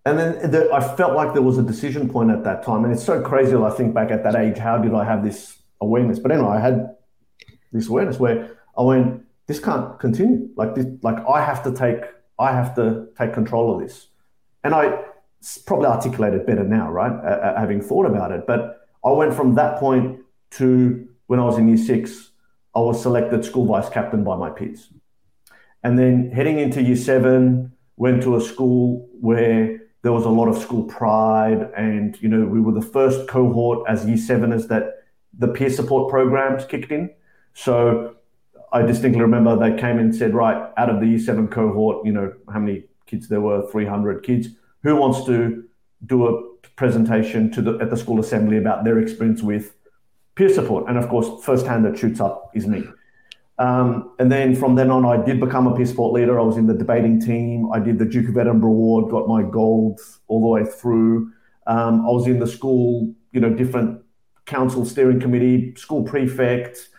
and then the, I felt like there was a decision point at that time. And it's so crazy I think back at that age, how did I have this awareness? But anyway, I had this awareness where I went, this can't continue. Like this, like I have to take, I have to take control of this. And I probably articulated better now, right? Having thought about it. But I went from that point to when I was in year six, I was selected school vice captain by my peers. And then heading into year seven, went to a school where there was a lot of school pride. And, you know, we were the first cohort as year seveners that the peer support programs kicked in. So I distinctly remember they came and said, right, out of the year seven cohort, you know, how many kids there were, 300 kids, who wants to do a presentation to the, at the school assembly about their experience with peer support? And of course, first hand that shoots up is me. Um, and then from then on, I did become a peer support leader. I was in the debating team. I did the Duke of Edinburgh Award, got my gold all the way through. Um, I was in the school, you know, different council steering committee, school prefect.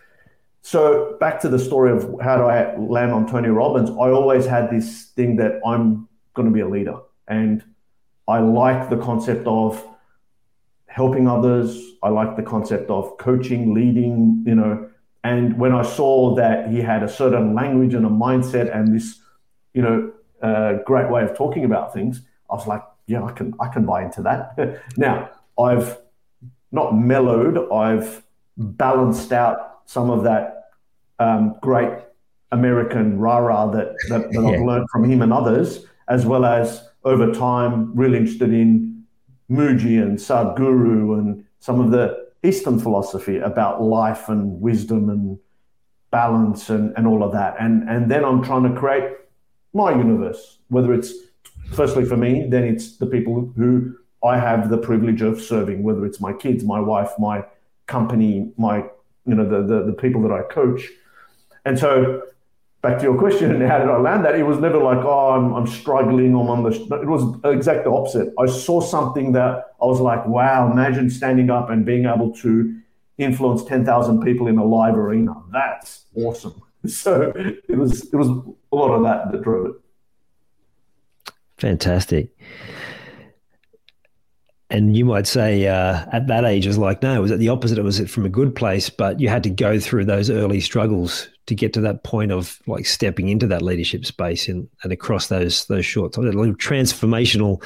So back to the story of how do I land on Tony Robbins, I always had this thing that I'm going to be a leader. And I like the concept of helping others. I like the concept of coaching, leading, you know. And when I saw that he had a certain language and a mindset and this, you know, uh, great way of talking about things, I was like, yeah, I can, I can buy into that. now, I've not mellowed, I've balanced out some of that um, great American rah-rah that, that, that yeah. I've learned from him and others, as well as over time really interested in Mooji and Sadhguru and some of the Eastern philosophy about life and wisdom and balance and, and all of that. And, and then I'm trying to create my universe, whether it's firstly for me, then it's the people who I have the privilege of serving, whether it's my kids, my wife, my company, my, you know, the, the, the people that I coach. And so back to your question, how did I land that? It was never like, oh, I'm, I'm struggling, I'm on the, it was exact opposite. I saw something that I was like, wow, imagine standing up and being able to influence 10,000 people in a live arena. That's awesome. So it was, it was a lot of that that drove it. Fantastic and you might say uh, at that age it was like no it was at the opposite. It was from a good place but you had to go through those early struggles to get to that point of like stepping into that leadership space and, and across those those short times. A little transformational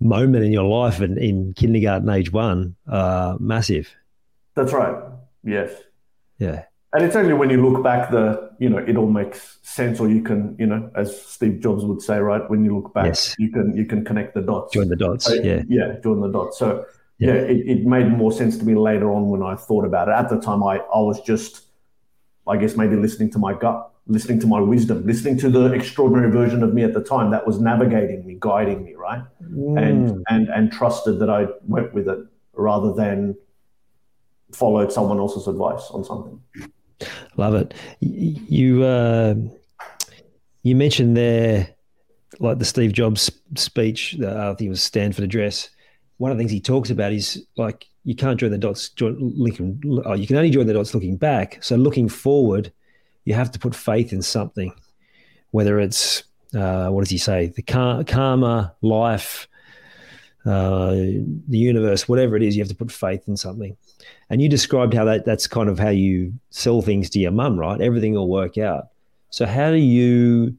moment in your life in, in kindergarten age one uh, massive. That's right. Yes. Yeah and it's only when you look back the you know it all makes sense or you can you know as steve jobs would say right when you look back yes. you can you can connect the dots. Join the dots so, yeah. yeah join the dots. So yeah, yeah it, it made more sense to me later on when i thought about it. At the time i i was just i guess maybe listening to my gut listening to my wisdom listening to the extraordinary version of me at the time that was navigating me guiding me right? Mm. and and and trusted that i went with it rather than followed someone else's advice on something Love it. You uh, you mentioned there, like the Steve Jobs speech. Uh, I think it was Stanford address. One of the things he talks about is like you can't join the dots. Join, oh, you can only join the dots looking back. So looking forward, you have to put faith in something, whether it's uh, what does he say? The car, karma, life, uh, the universe, whatever it is, you have to put faith in something. And you described how that that's kind of how you sell things to your mum, right? Everything will work out. So how do you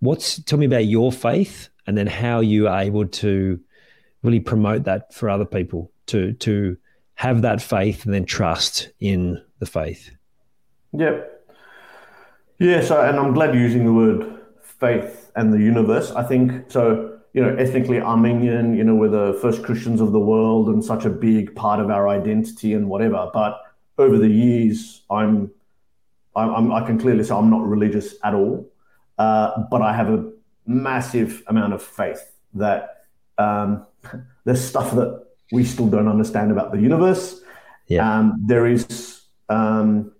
what's tell me about your faith and then how you are able to really promote that for other people to to have that faith and then trust in the faith. Yep. Yeah, so and I'm glad you're using the word faith and the universe. I think so you know, ethnically Armenian, you know, we're the first Christians of the world and such a big part of our identity and whatever. But over the years, I'm, I'm i can clearly say I'm not religious at all, uh, but I have a massive amount of faith that um, there's stuff that we still don't understand about the universe. Yeah. Um, there is um,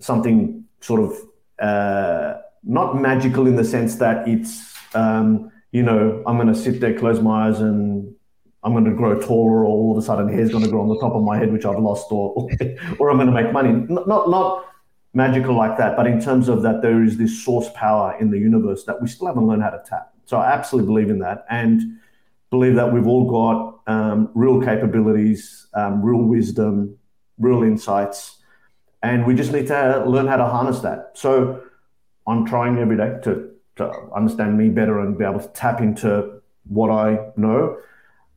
something sort of uh, not magical in the sense that it's um, you know, I'm going to sit there, close my eyes, and I'm going to grow taller, or all of a sudden hair's going to grow on the top of my head, which I've lost, or or I'm going to make money. Not, not not magical like that, but in terms of that, there is this source power in the universe that we still haven't learned how to tap. So I absolutely believe in that, and believe that we've all got um, real capabilities, um, real wisdom, real insights, and we just need to learn how to harness that. So I'm trying every day to, to understand me better and be able to tap into what I know.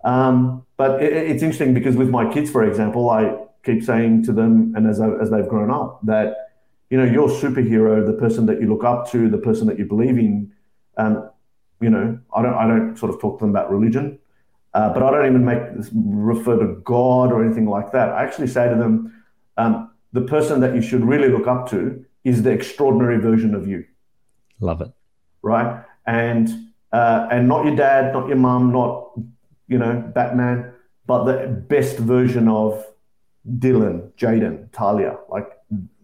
Um, but it, it's interesting because with my kids, for example, I keep saying to them, and as, I, as they've grown up, that you know your superhero, the person that you look up to, the person that you believe in. Um, you know, I don't I don't sort of talk to them about religion, uh, but I don't even make refer to God or anything like that. I actually say to them, um, the person that you should really look up to is the extraordinary version of you. Love it. Right, and uh, and not your dad, not your mum, not you know Batman, but the best version of Dylan, Jaden, Talia. Like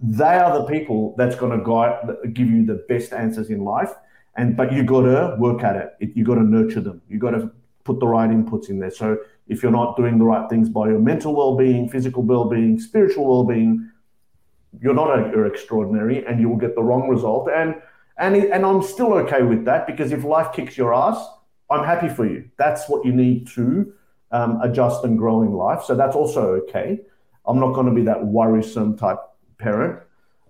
they are the people that's going to guide, give you the best answers in life. And but you got to work at it. You got to nurture them. You got to put the right inputs in there. So if you're not doing the right things by your mental well-being, physical well-being, spiritual well-being, you're not a, you're extraordinary, and you will get the wrong result. And and and I'm still okay with that because if life kicks your ass, I'm happy for you. That's what you need to um, adjust and grow in life. So that's also okay. I'm not going to be that worrisome type parent.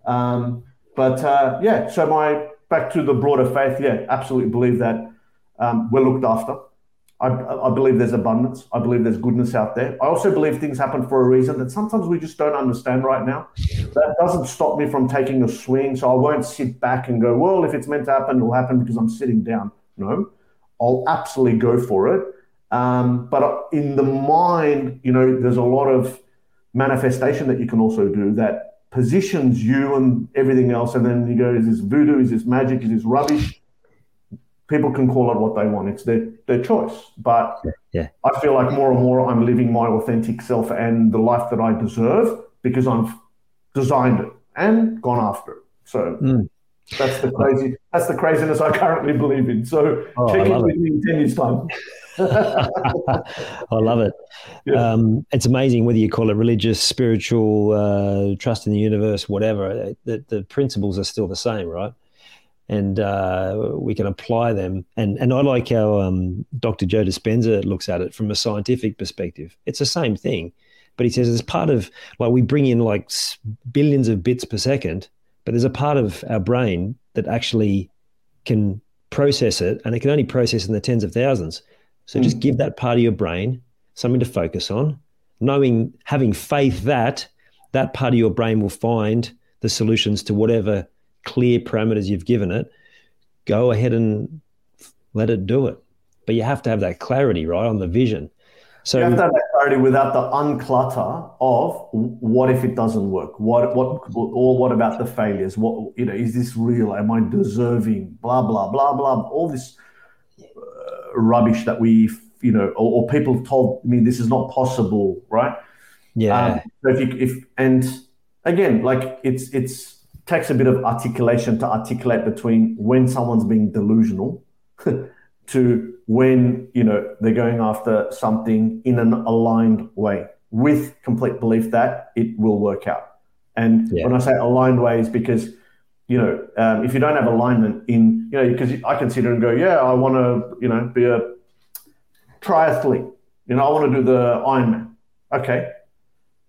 Um, but uh, yeah, so my back to the broader faith, yeah, absolutely believe that um, we're looked after. I, I, believe there's abundance. I believe there's goodness out there. I also believe things happen for a reason that sometimes we just don't understand right now. That doesn't stop me from taking a swing. So I won't sit back and go, well, if it's meant to happen, it'll happen because I'm sitting down. No, I'll absolutely go for it. Um, but in the mind, you know, there's a lot of manifestation that you can also do that positions you and everything else. And then you go, is this voodoo? Is this magic? Is this rubbish? People can call it what they want. It's their, their choice. But yeah. I feel like more and more I'm living my authentic self and the life that I deserve because I've designed it and gone after it. So mm. that's the crazy that's the craziness I currently believe in. So oh, check in with me in 10 years time. I love it. Yeah. Um, it's amazing whether you call it religious, spiritual, uh, trust in the universe, whatever. The, the principles are still the same, right? And uh, we can apply them. And and I like how um, Dr. Joe Dispenza looks at it from a scientific perspective. It's the same thing, but he says it's part of like we bring in like billions of bits per second, but there's a part of our brain that actually can process it, and it can only process in the tens of thousands. So mm. just give that part of your brain something to focus on, knowing, having faith that that part of your brain will find the solutions to whatever clear parameters you've given it. Go ahead and let it do it. But you have to have that clarity, right, on the vision. So you have to have that clarity without the unclutter of what if it doesn't work? What what or what about the failures? What you know, is this real? Am I deserving? Blah blah blah blah. All this rubbish that we, you know, or, or, people told me this is not possible, right? Yeah. Um, so if you, if, and again, like it's, it's, takes a bit of articulation to articulate between when someone's being delusional to when, you know, they're going after something in an aligned way with complete belief that it will work out. And yeah. when I say aligned ways, because you know, um, if you don't have alignment in, you know, because I consider and go, yeah, I want to, you know, be a triathlete. You know, I want to do the Ironman. Okay,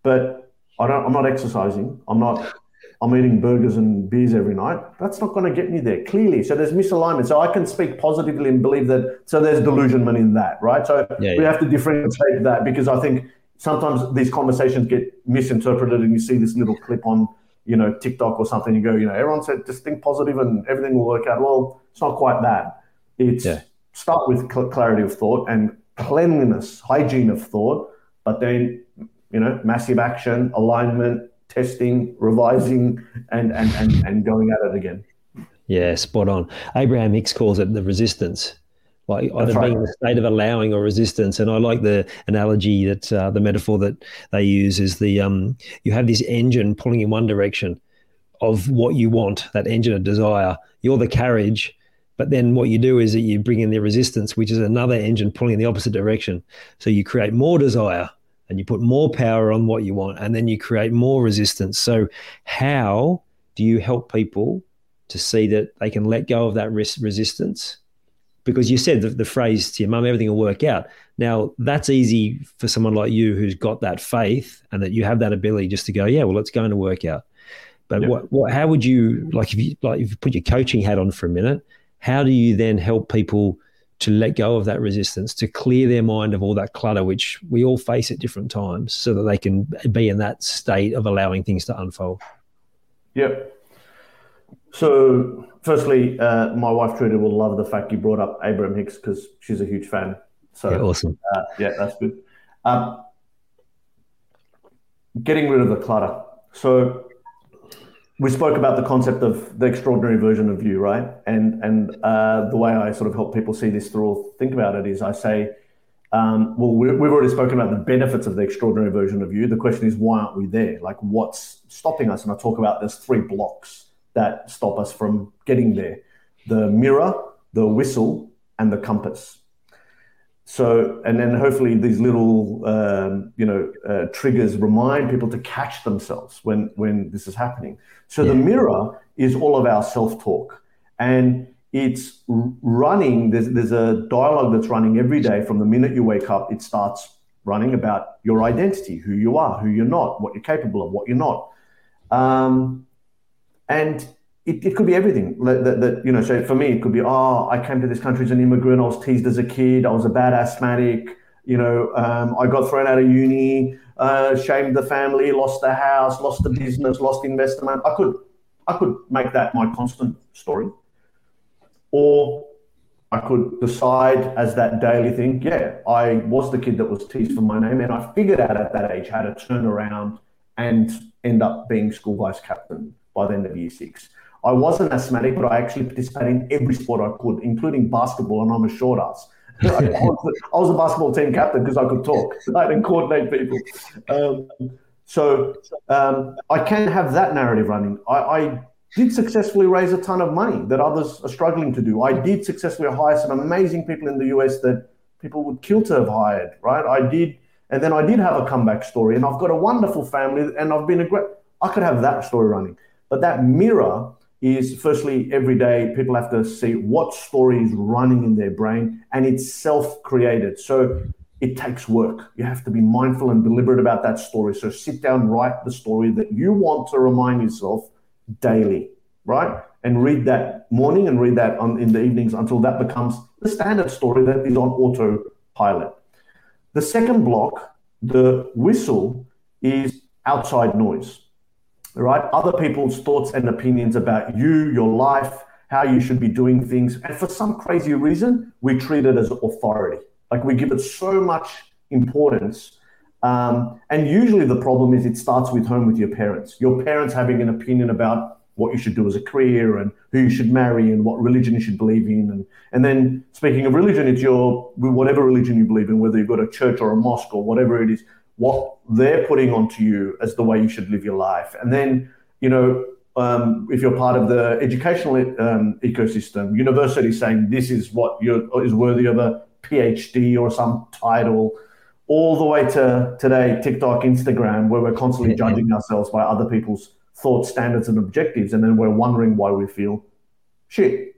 but I don't. I'm not exercising. I'm not. I'm eating burgers and beers every night. That's not going to get me there clearly. So there's misalignment. So I can speak positively and believe that. So there's delusionment in that, right? So yeah, we yeah. have to differentiate that because I think sometimes these conversations get misinterpreted, and you see this little clip on you know, TikTok or something, you go, you know, everyone said just think positive and everything will work out. Well, it's not quite that. It's yeah. start with cl- clarity of thought and cleanliness, hygiene of thought, but then, you know, massive action, alignment, testing, revising, and and and, and going at it again. Yeah, spot on. Abraham Hicks calls it the resistance like either right. being in a state of allowing or resistance. And I like the analogy that uh, the metaphor that they use is the um, you have this engine pulling in one direction of what you want, that engine of desire. You're the carriage, but then what you do is that you bring in the resistance, which is another engine pulling in the opposite direction. So you create more desire and you put more power on what you want, and then you create more resistance. So how do you help people to see that they can let go of that res- resistance because you said the, the phrase to your mum, everything will work out. Now, that's easy for someone like you who's got that faith and that you have that ability just to go, yeah, well, it's going to work out. But yep. what, what, how would you like if you like if you put your coaching hat on for a minute? How do you then help people to let go of that resistance, to clear their mind of all that clutter, which we all face at different times, so that they can be in that state of allowing things to unfold? Yep. So, firstly, uh, my wife Trudy will love the fact you brought up Abraham Hicks because she's a huge fan. So, yeah, awesome. Uh, yeah, that's good. Um, getting rid of the clutter. So, we spoke about the concept of the extraordinary version of you, right? And and uh, the way I sort of help people see this through or think about it is I say, um, well, we, we've already spoken about the benefits of the extraordinary version of you. The question is, why aren't we there? Like, what's stopping us? And I talk about there's three blocks that stop us from getting there the mirror, the whistle, and the compass. So, and then hopefully these little, um, you know, uh, triggers remind people to catch themselves when when this is happening. So yeah. the mirror is all of our self-talk, and it's running. There's there's a dialogue that's running every day from the minute you wake up. It starts running about your identity, who you are, who you're not, what you're capable of, what you're not. Um, and it, it could be everything. That, that, that, you know so for me it could be oh i came to this country as an immigrant. I was teased as a kid. I was a bad asthmatic you know um, i got thrown out of uni uh, shamed the family lost the house lost the business lost investment i could i could make that my constant story. Or i could decide as that daily thing yeah i was the kid that was teased for my name and i figured out at that age how to turn around and end up being school vice captain by the end of year six. I wasn't asthmatic, but I actually participated in every sport I could, including basketball, and I'm a short ass. I, was, a basketball team captain because I could talk right, and coordinate people. Um, so um, I can have that narrative running. I, I, did successfully raise a ton of money that others are struggling to do. I did successfully hire some amazing people in the US that people would kill to have hired, right? I did, and then I did have a comeback story, and I've got a wonderful family, and I've been a great. I could have that story running. But that mirror is firstly every day people have to see what story is running in their brain and it's self-created. So it takes work. You have to be mindful and deliberate about that story. So sit down, write the story that you want to remind yourself daily, right? And read that morning and read that on, in the evenings until that becomes the standard story that is on autopilot. The second block, the whistle, is outside noise right? Other people's thoughts and opinions about you, your life, how you should be doing things. And for some crazy reason, we treat it as authority. Like we give it so much importance. Um, and usually the problem is it starts with home with your parents. Your parents having an opinion about what you should do as a career and who you should marry and what religion you should believe in. And, and then speaking of religion, it's your whatever religion you believe in, whether you've got a church or a mosque or whatever it is, what they're putting onto you as the way you should live your life. And then, you know, um, if you're part of the educational um, ecosystem, university saying this is what is worthy of a PhD or some title, all the way to today, TikTok, Instagram, where we're constantly judging ourselves by other people's thoughts, standards, and objectives, and then we're wondering why we feel shit.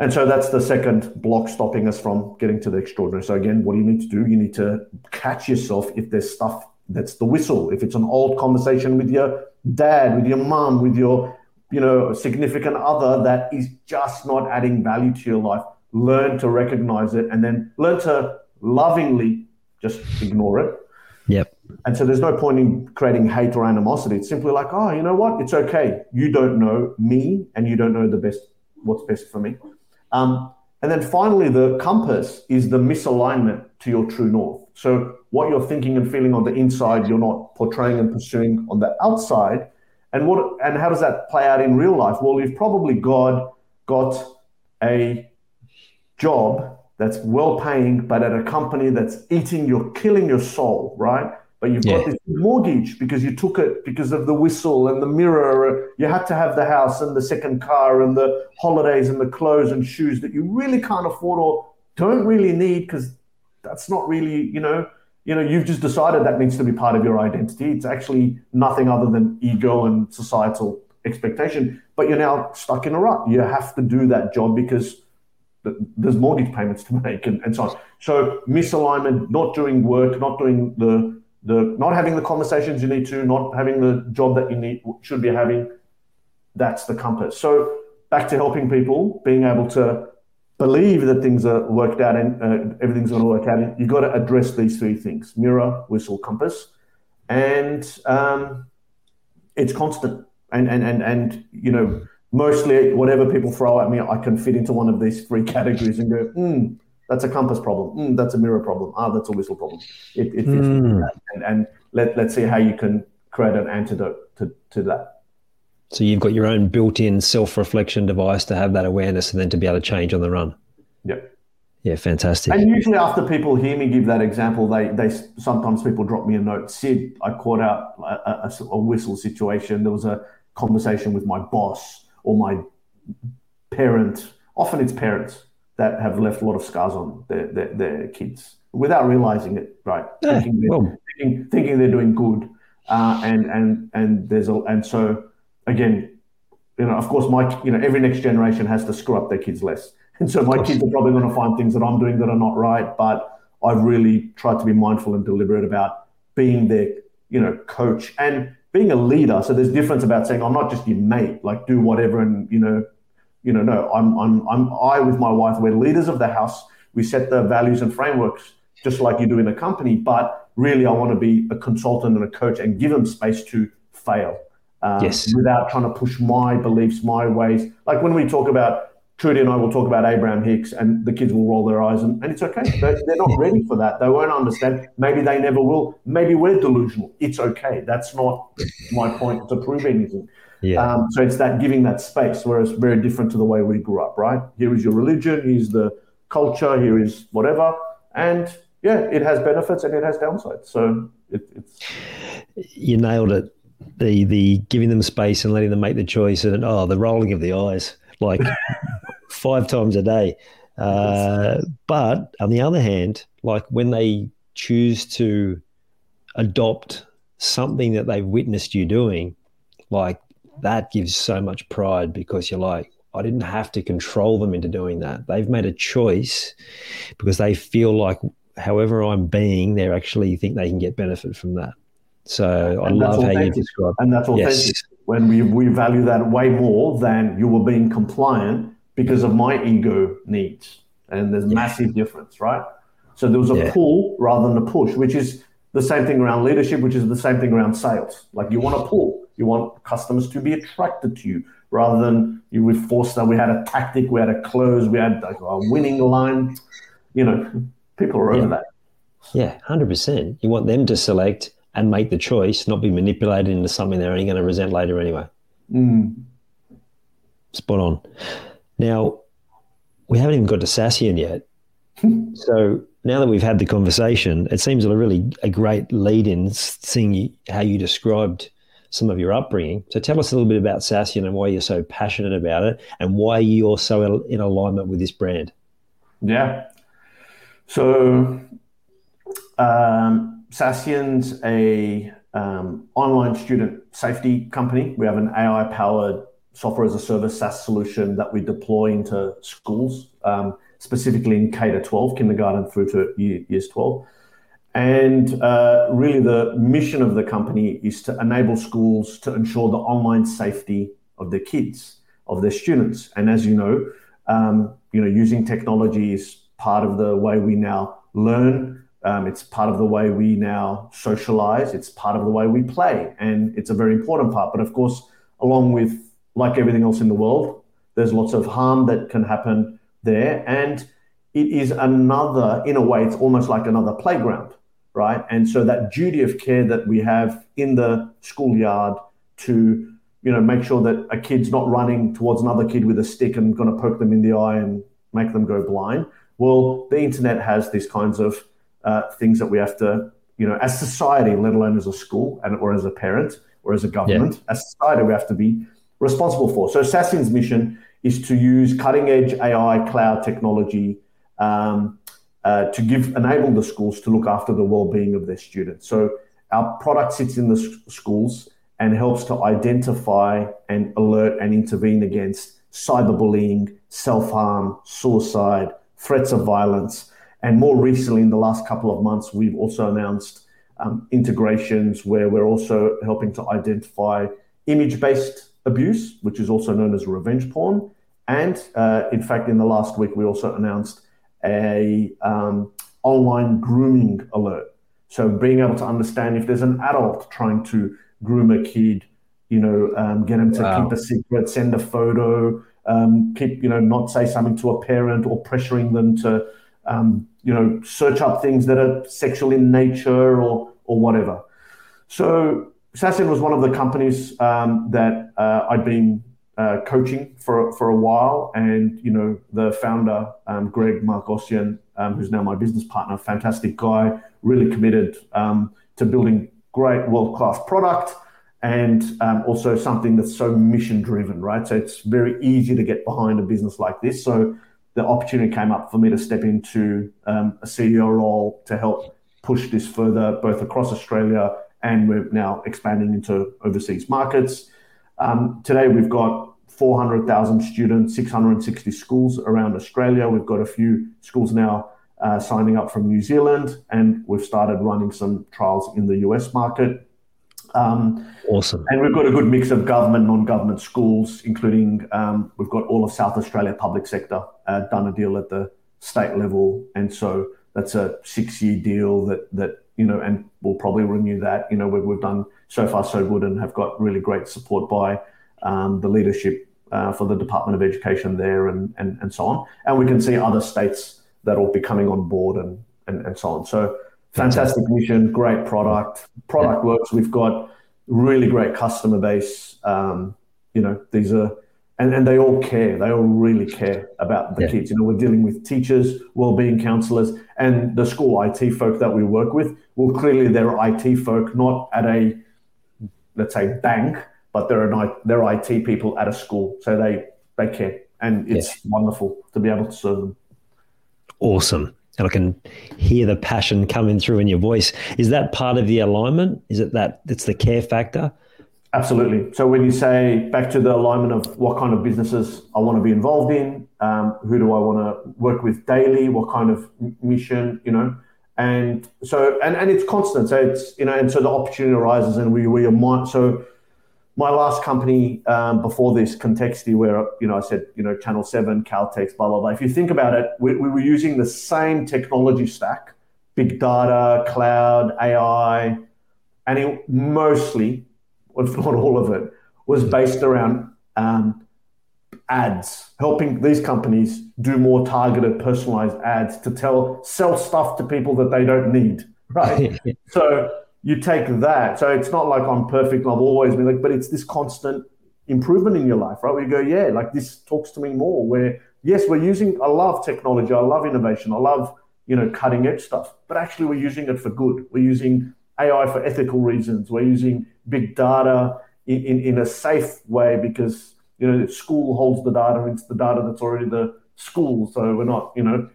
And so that's the second block stopping us from getting to the extraordinary. So again, what do you need to do? You need to catch yourself if there's stuff that's the whistle. If it's an old conversation with your dad, with your mom, with your you know significant other that is just not adding value to your life, learn to recognize it and then learn to lovingly just ignore it. Yep. And so there's no point in creating hate or animosity. It's simply like, oh, you know what? It's okay. You don't know me and you don't know the best what's best for me. Um, and then finally, the compass is the misalignment to your true north. So, what you're thinking and feeling on the inside, you're not portraying and pursuing on the outside. And what and how does that play out in real life? Well, you've probably got got a job that's well paying, but at a company that's eating your killing your soul, right? But you've yeah. got this mortgage because you took it because of the whistle and the mirror. You had to have the house and the second car and the holidays and the clothes and shoes that you really can't afford or don't really need because that's not really, you know, you know, you've just decided that needs to be part of your identity. It's actually nothing other than ego and societal expectation. But you're now stuck in a rut. You have to do that job because there's mortgage payments to make and, and so on. So misalignment, not doing work, not doing the the not having the conversations you need to, not having the job that you need should be having. That's the compass. So back to helping people, being able to believe that things are worked out and uh, everything's going to work out. You've got to address these three things: mirror, whistle, compass, and um, it's constant. And and and and you know mostly whatever people throw at me, I can fit into one of these three categories and go, mm, that's a compass problem. Mm, that's a mirror problem. Ah, that's a whistle problem. It, it fits mm. and, and let, let's see how you can create an antidote to, to that. So you've got your own built-in self-reflection device to have that awareness and then to be able to change on the run. Yep. Yeah, fantastic. And usually after people hear me give that example, they they sometimes people drop me a note. Sid, I caught out a, a, a whistle situation. There was a conversation with my boss or my parent, often it's parents that have left a lot of scars on their, their, their kids without realizing it, right? Yeah, thinking, they're, well. thinking, thinking, they're doing good. Uh, and, and, and there's a, and so again, you know, of course, my, you know, every next generation has to screw up their kids less. And so my kids are probably going to find things that I'm doing that are not right, but I've really tried to be mindful and deliberate about being their, you know, coach and being a leader, so there's difference about saying I'm not just your mate, like do whatever and you know, you know, no, I'm I'm I'm I with my wife, we're leaders of the house. We set the values and frameworks just like you do in a company, but really I want to be a consultant and a coach and give them space to fail. Um, yes. Without trying to push my beliefs, my ways. Like when we talk about Trudy and I will talk about Abraham Hicks, and the kids will roll their eyes, and, and it's okay. They're, they're, not ready for that. They won't understand. Maybe they never will. Maybe we're delusional. It's okay. That's not my point to prove anything. Yeah. Um, so it's that giving that space, whereas very different to the way we grew up, right? Here is your religion, here's the culture, here is whatever. And yeah, it has benefits and it has downsides. So it, it's. You nailed it. The the giving them space and letting them make the choice, and oh, the rolling of the eyes. Like five times a day. Uh, but on the other hand, like when they choose to adopt something that they've witnessed you doing, like that gives so much pride because you're like, I didn't have to control them into doing that. They've made a choice because they feel like however I'm being, they actually think they can get benefit from that. So and I love how you describe. And that's authentic. Yes. When we, we value that way more than you were being compliant because of my ego needs. And there's yeah. massive difference, right? So there was a yeah. pull rather than a push, which is the same thing around leadership, which is the same thing around sales. Like you want to pull, you want customers to be attracted to you rather than you would force them. We had a tactic, we had a close, we had a winning line. You know, people are over yeah. that. Yeah, hundred percent. You want them to select and make the choice, not be manipulated into something they're only going to resent later anyway. Mm. Spot on. Now, we haven't even got to Saasyan yet. so now that we've had the conversation, it seems a really a great lead in seeing how you described some of your upbringing. So tell us a little bit about Saasyan and why you're so passionate about it and why you're so in alignment with this brand. Yeah. So um, Saasyan's a um, online student safety company. We have an AI powered software as a service SaaS solution that we deploy into schools, um, specifically in K to 12, kindergarten through to years 12. And uh, really, the mission of the company is to enable schools to ensure the online safety of their kids, of their students. And as you know, um, you know, using technology is part of the way we now learn. Um, it's part of the way we now socialize. It's part of the way we play, and it's a very important part. But of course, along with like everything else in the world, there's lots of harm that can happen there. And it is another, in a way, it's almost like another playground, right? And so that duty of care that we have in the schoolyard to, you know, make sure that a kid's not running towards another kid with a stick and going to poke them in the eye and make them go blind. Well, the internet has these kinds of uh, things that we have to, you know, as society, let alone as a school and or as a parent or as a government, yeah. as society, we have to be responsible for. So Saasyan's mission is to use cutting edge AI cloud technology um, to give enable the schools to look after the well-being of their students. So our product sits in the schools and helps to identify and alert and intervene against cyberbullying, self harm, suicide, threats of violence. And more recently, in the last couple of months, we've also announced um, integrations where we're also helping to identify image based abuse, which is also known as revenge porn. And uh, in fact, in the last week, we also announced a um, online grooming alert. So being able to understand if there's an adult trying to groom a kid, you know, um, get them to wow. keep a secret, send a photo, um, keep, you know, not say something to a parent or pressuring them to, um, you know, search up things that are sexual in nature or or whatever. So Saasyan was one of the companies um, that uh, I'd been uh, coaching for for a while, and you know, the founder um, Greg Markosian, um, who's now my business partner, fantastic guy, really committed um, to building great world class product and um, also something that's so mission driven, right? So it's very easy to get behind a business like this. So the opportunity came up for me to step into um, a CEO role to help push this further, both across Australia and we're now expanding into overseas markets. Um, today we've got 400,000 students, 660 schools around Australia. We've got a few schools now uh, signing up from New Zealand, and we've started running some trials in the US market. Um, awesome. And we've got a good mix of government, non-government schools, including um, we've got all of South Australia public sector uh, done a deal at the state level, and so that's a six-year deal that that you know, and we'll probably renew that. You know, we've, we've done so far so good and have got really great support by um, the leadership uh, for the Department of Education there, and, and and so on. And we can see other states that will be coming on board and and, and so on. So fantastic mission, great product. Product yeah. works. We've got really great customer base. Um, you know, these are and, and they all care. They all really care about the yeah. kids. You know, we're dealing with teachers, well-being counselors, and the school IT folk that we work with. Well, clearly they're IT folk, not at a let's say bank, but they're an they're IT people at a school, so they they care, and it's yeah. wonderful to be able to serve them. Awesome and I can hear the passion coming through in your voice. Is that part of the alignment? Is it that it's the care factor? Absolutely. So when you say back to the alignment of what kind of businesses I want to be involved in, um, who do I want to work with daily, what kind of mission, you know, and so and and it's constant. So it's you know, and so the opportunity arises, and we we are so my last company um, before this, Contexti, where you know I said you know Channel Seven, Caltex, blah blah blah. If you think about it, we, we were using the same technology stack, big data, cloud, AI, and it mostly, if not all of it, was based around um, ads, helping these companies do more targeted, personalized ads to tell sell stuff to people that they don't need, right? so you take that. So it's not like I'm perfect. I've always been like, but it's this constant improvement in your life, right? Where you go, yeah, like this talks to me more. Where yes, we're using. I love technology. I love innovation. I love you know cutting edge stuff. But actually, we're using it for good. We're using AI for ethical reasons. We're using big data in, in, in a safe way because you know the school holds the data. It's the data that's already the school. So we're not you know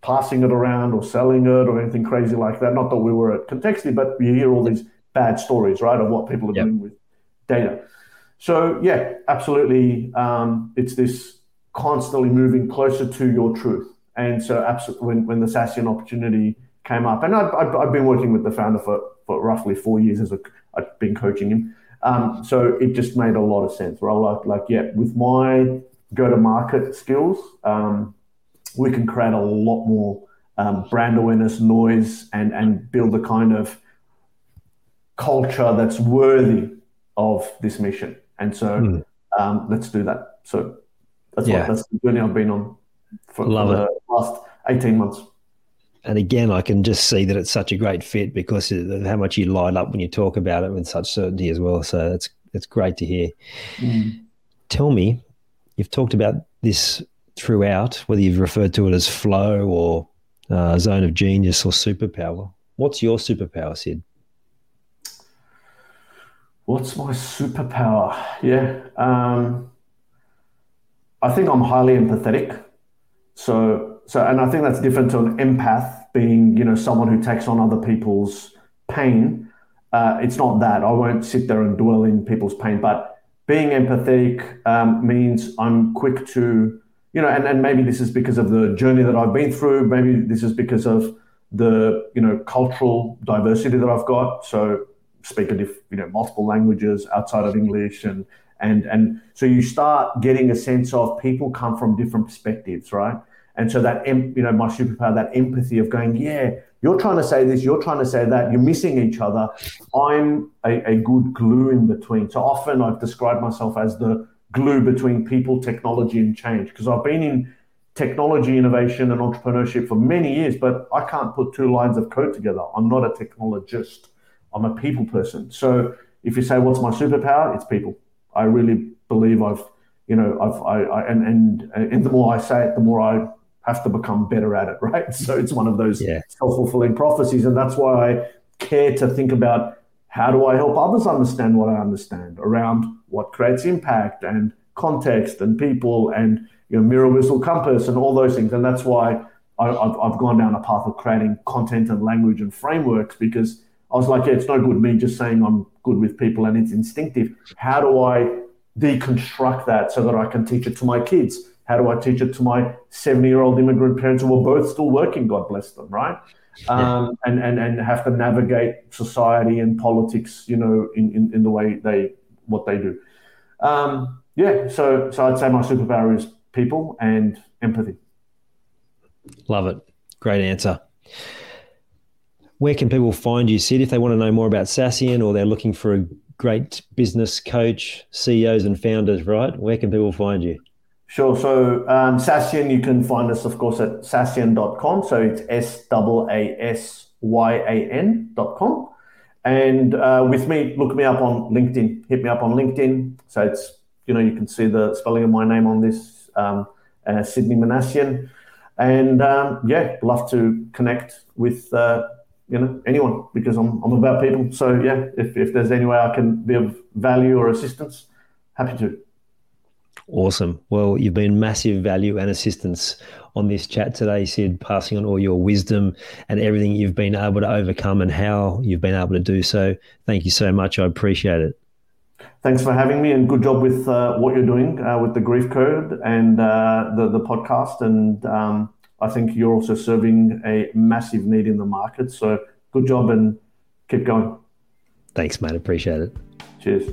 passing it around or selling it or anything crazy like that. Not that we were at Contexti, but you hear all these bad stories, right, of what people are yep. doing with data. So yeah, absolutely, um, it's this constantly moving closer to your truth. And so, absolutely, when, when the Saasyan opportunity came up, and I've, I've, been working with the founder for, for roughly four years as a, I've been coaching him. Um, so it just made a lot of sense, right? Like, like yeah, with my go-to-market skills, um, we can create a lot more um, brand awareness, noise, and and build a kind of culture that's worthy of this mission. And so mm. um, let's do that. So that's yeah. what that's the journey I've been on for, for the last eighteen months. And again, I can just see that it's such a great fit because of how much you light up when you talk about it with such certainty as well. So it's it's great to hear. Mm. Tell me, you've talked about this throughout, whether you've referred to it as flow or uh, zone of genius or superpower. What's your superpower, Sid? What's my superpower? Yeah. Um, I think I'm highly empathetic. So, so, and I think that's different to an empath being, you know, someone who takes on other people's pain. Uh, it's not that. I won't sit there and dwell in people's pain, but being empathetic um, means I'm quick to, you know, and, and maybe this is because of the journey that I've been through. Maybe this is because of the, you know, cultural diversity that I've got. So speak a diff, you know, multiple languages outside of English and, and, and so you start getting a sense of people come from different perspectives, right? And so that, you know, my superpower, that empathy of going, yeah, you're trying to say this, you're trying to say that, you're missing each other. I'm a, a good glue in between. So often I've described myself as the glue between people, technology, and change because I've been in technology innovation and entrepreneurship for many years, but I can't put two lines of code together. I'm not a technologist, I'm a people person. So if you say, what's my superpower? It's people. I really believe I've, you know, I've, I, I and, and, and the more I say it, the more I have to become better at it, right? So it's one of those yeah. self fulfilling prophecies. And that's why I care to think about how do I help others understand what I understand around what creates impact and context and people and you know, mirror whistle compass and all those things. And that's why I, have I've gone down a path of creating content and language and frameworks because I was like, yeah, it's no good me just saying I'm good with people and it's instinctive. How do I deconstruct that so that I can teach it to my kids? How do I teach it to my 70 year old immigrant parents who are both still working, God bless them, right? Um, and, and, and have to navigate society and politics, you know, in, in, in the way they, what they do. Um, yeah, so, so I'd say my superpower is people and empathy. Love it. Great answer. Where can people find you, Sid, if they want to know more about Saasyan or they're looking for a great business coach, CEOs and founders, right? Where can people find you? Sure. So um, Saasyan, you can find us, of course, at saasyan.com. So it's S A A S Y A N.com. And uh, with me, look me up on LinkedIn. Hit me up on LinkedIn. So it's, you know, you can see the spelling of my name on this, um, uh, Sidney Minassian. And um, yeah, love to connect with, uh, you know, anyone because I'm, I'm about people. So yeah, if, if there's any way I can be of value or assistance, happy to. Awesome. Well, you've been massive value and assistance on this chat today, Sid, passing on all your wisdom and everything you've been able to overcome and how you've been able to do so. Thank you so much. I appreciate it. Thanks for having me and good job with uh, what you're doing uh, with the Grief Code and uh, the, the podcast. And um, I think you're also serving a massive need in the market. So good job and keep going. Thanks, mate. Appreciate it. Cheers.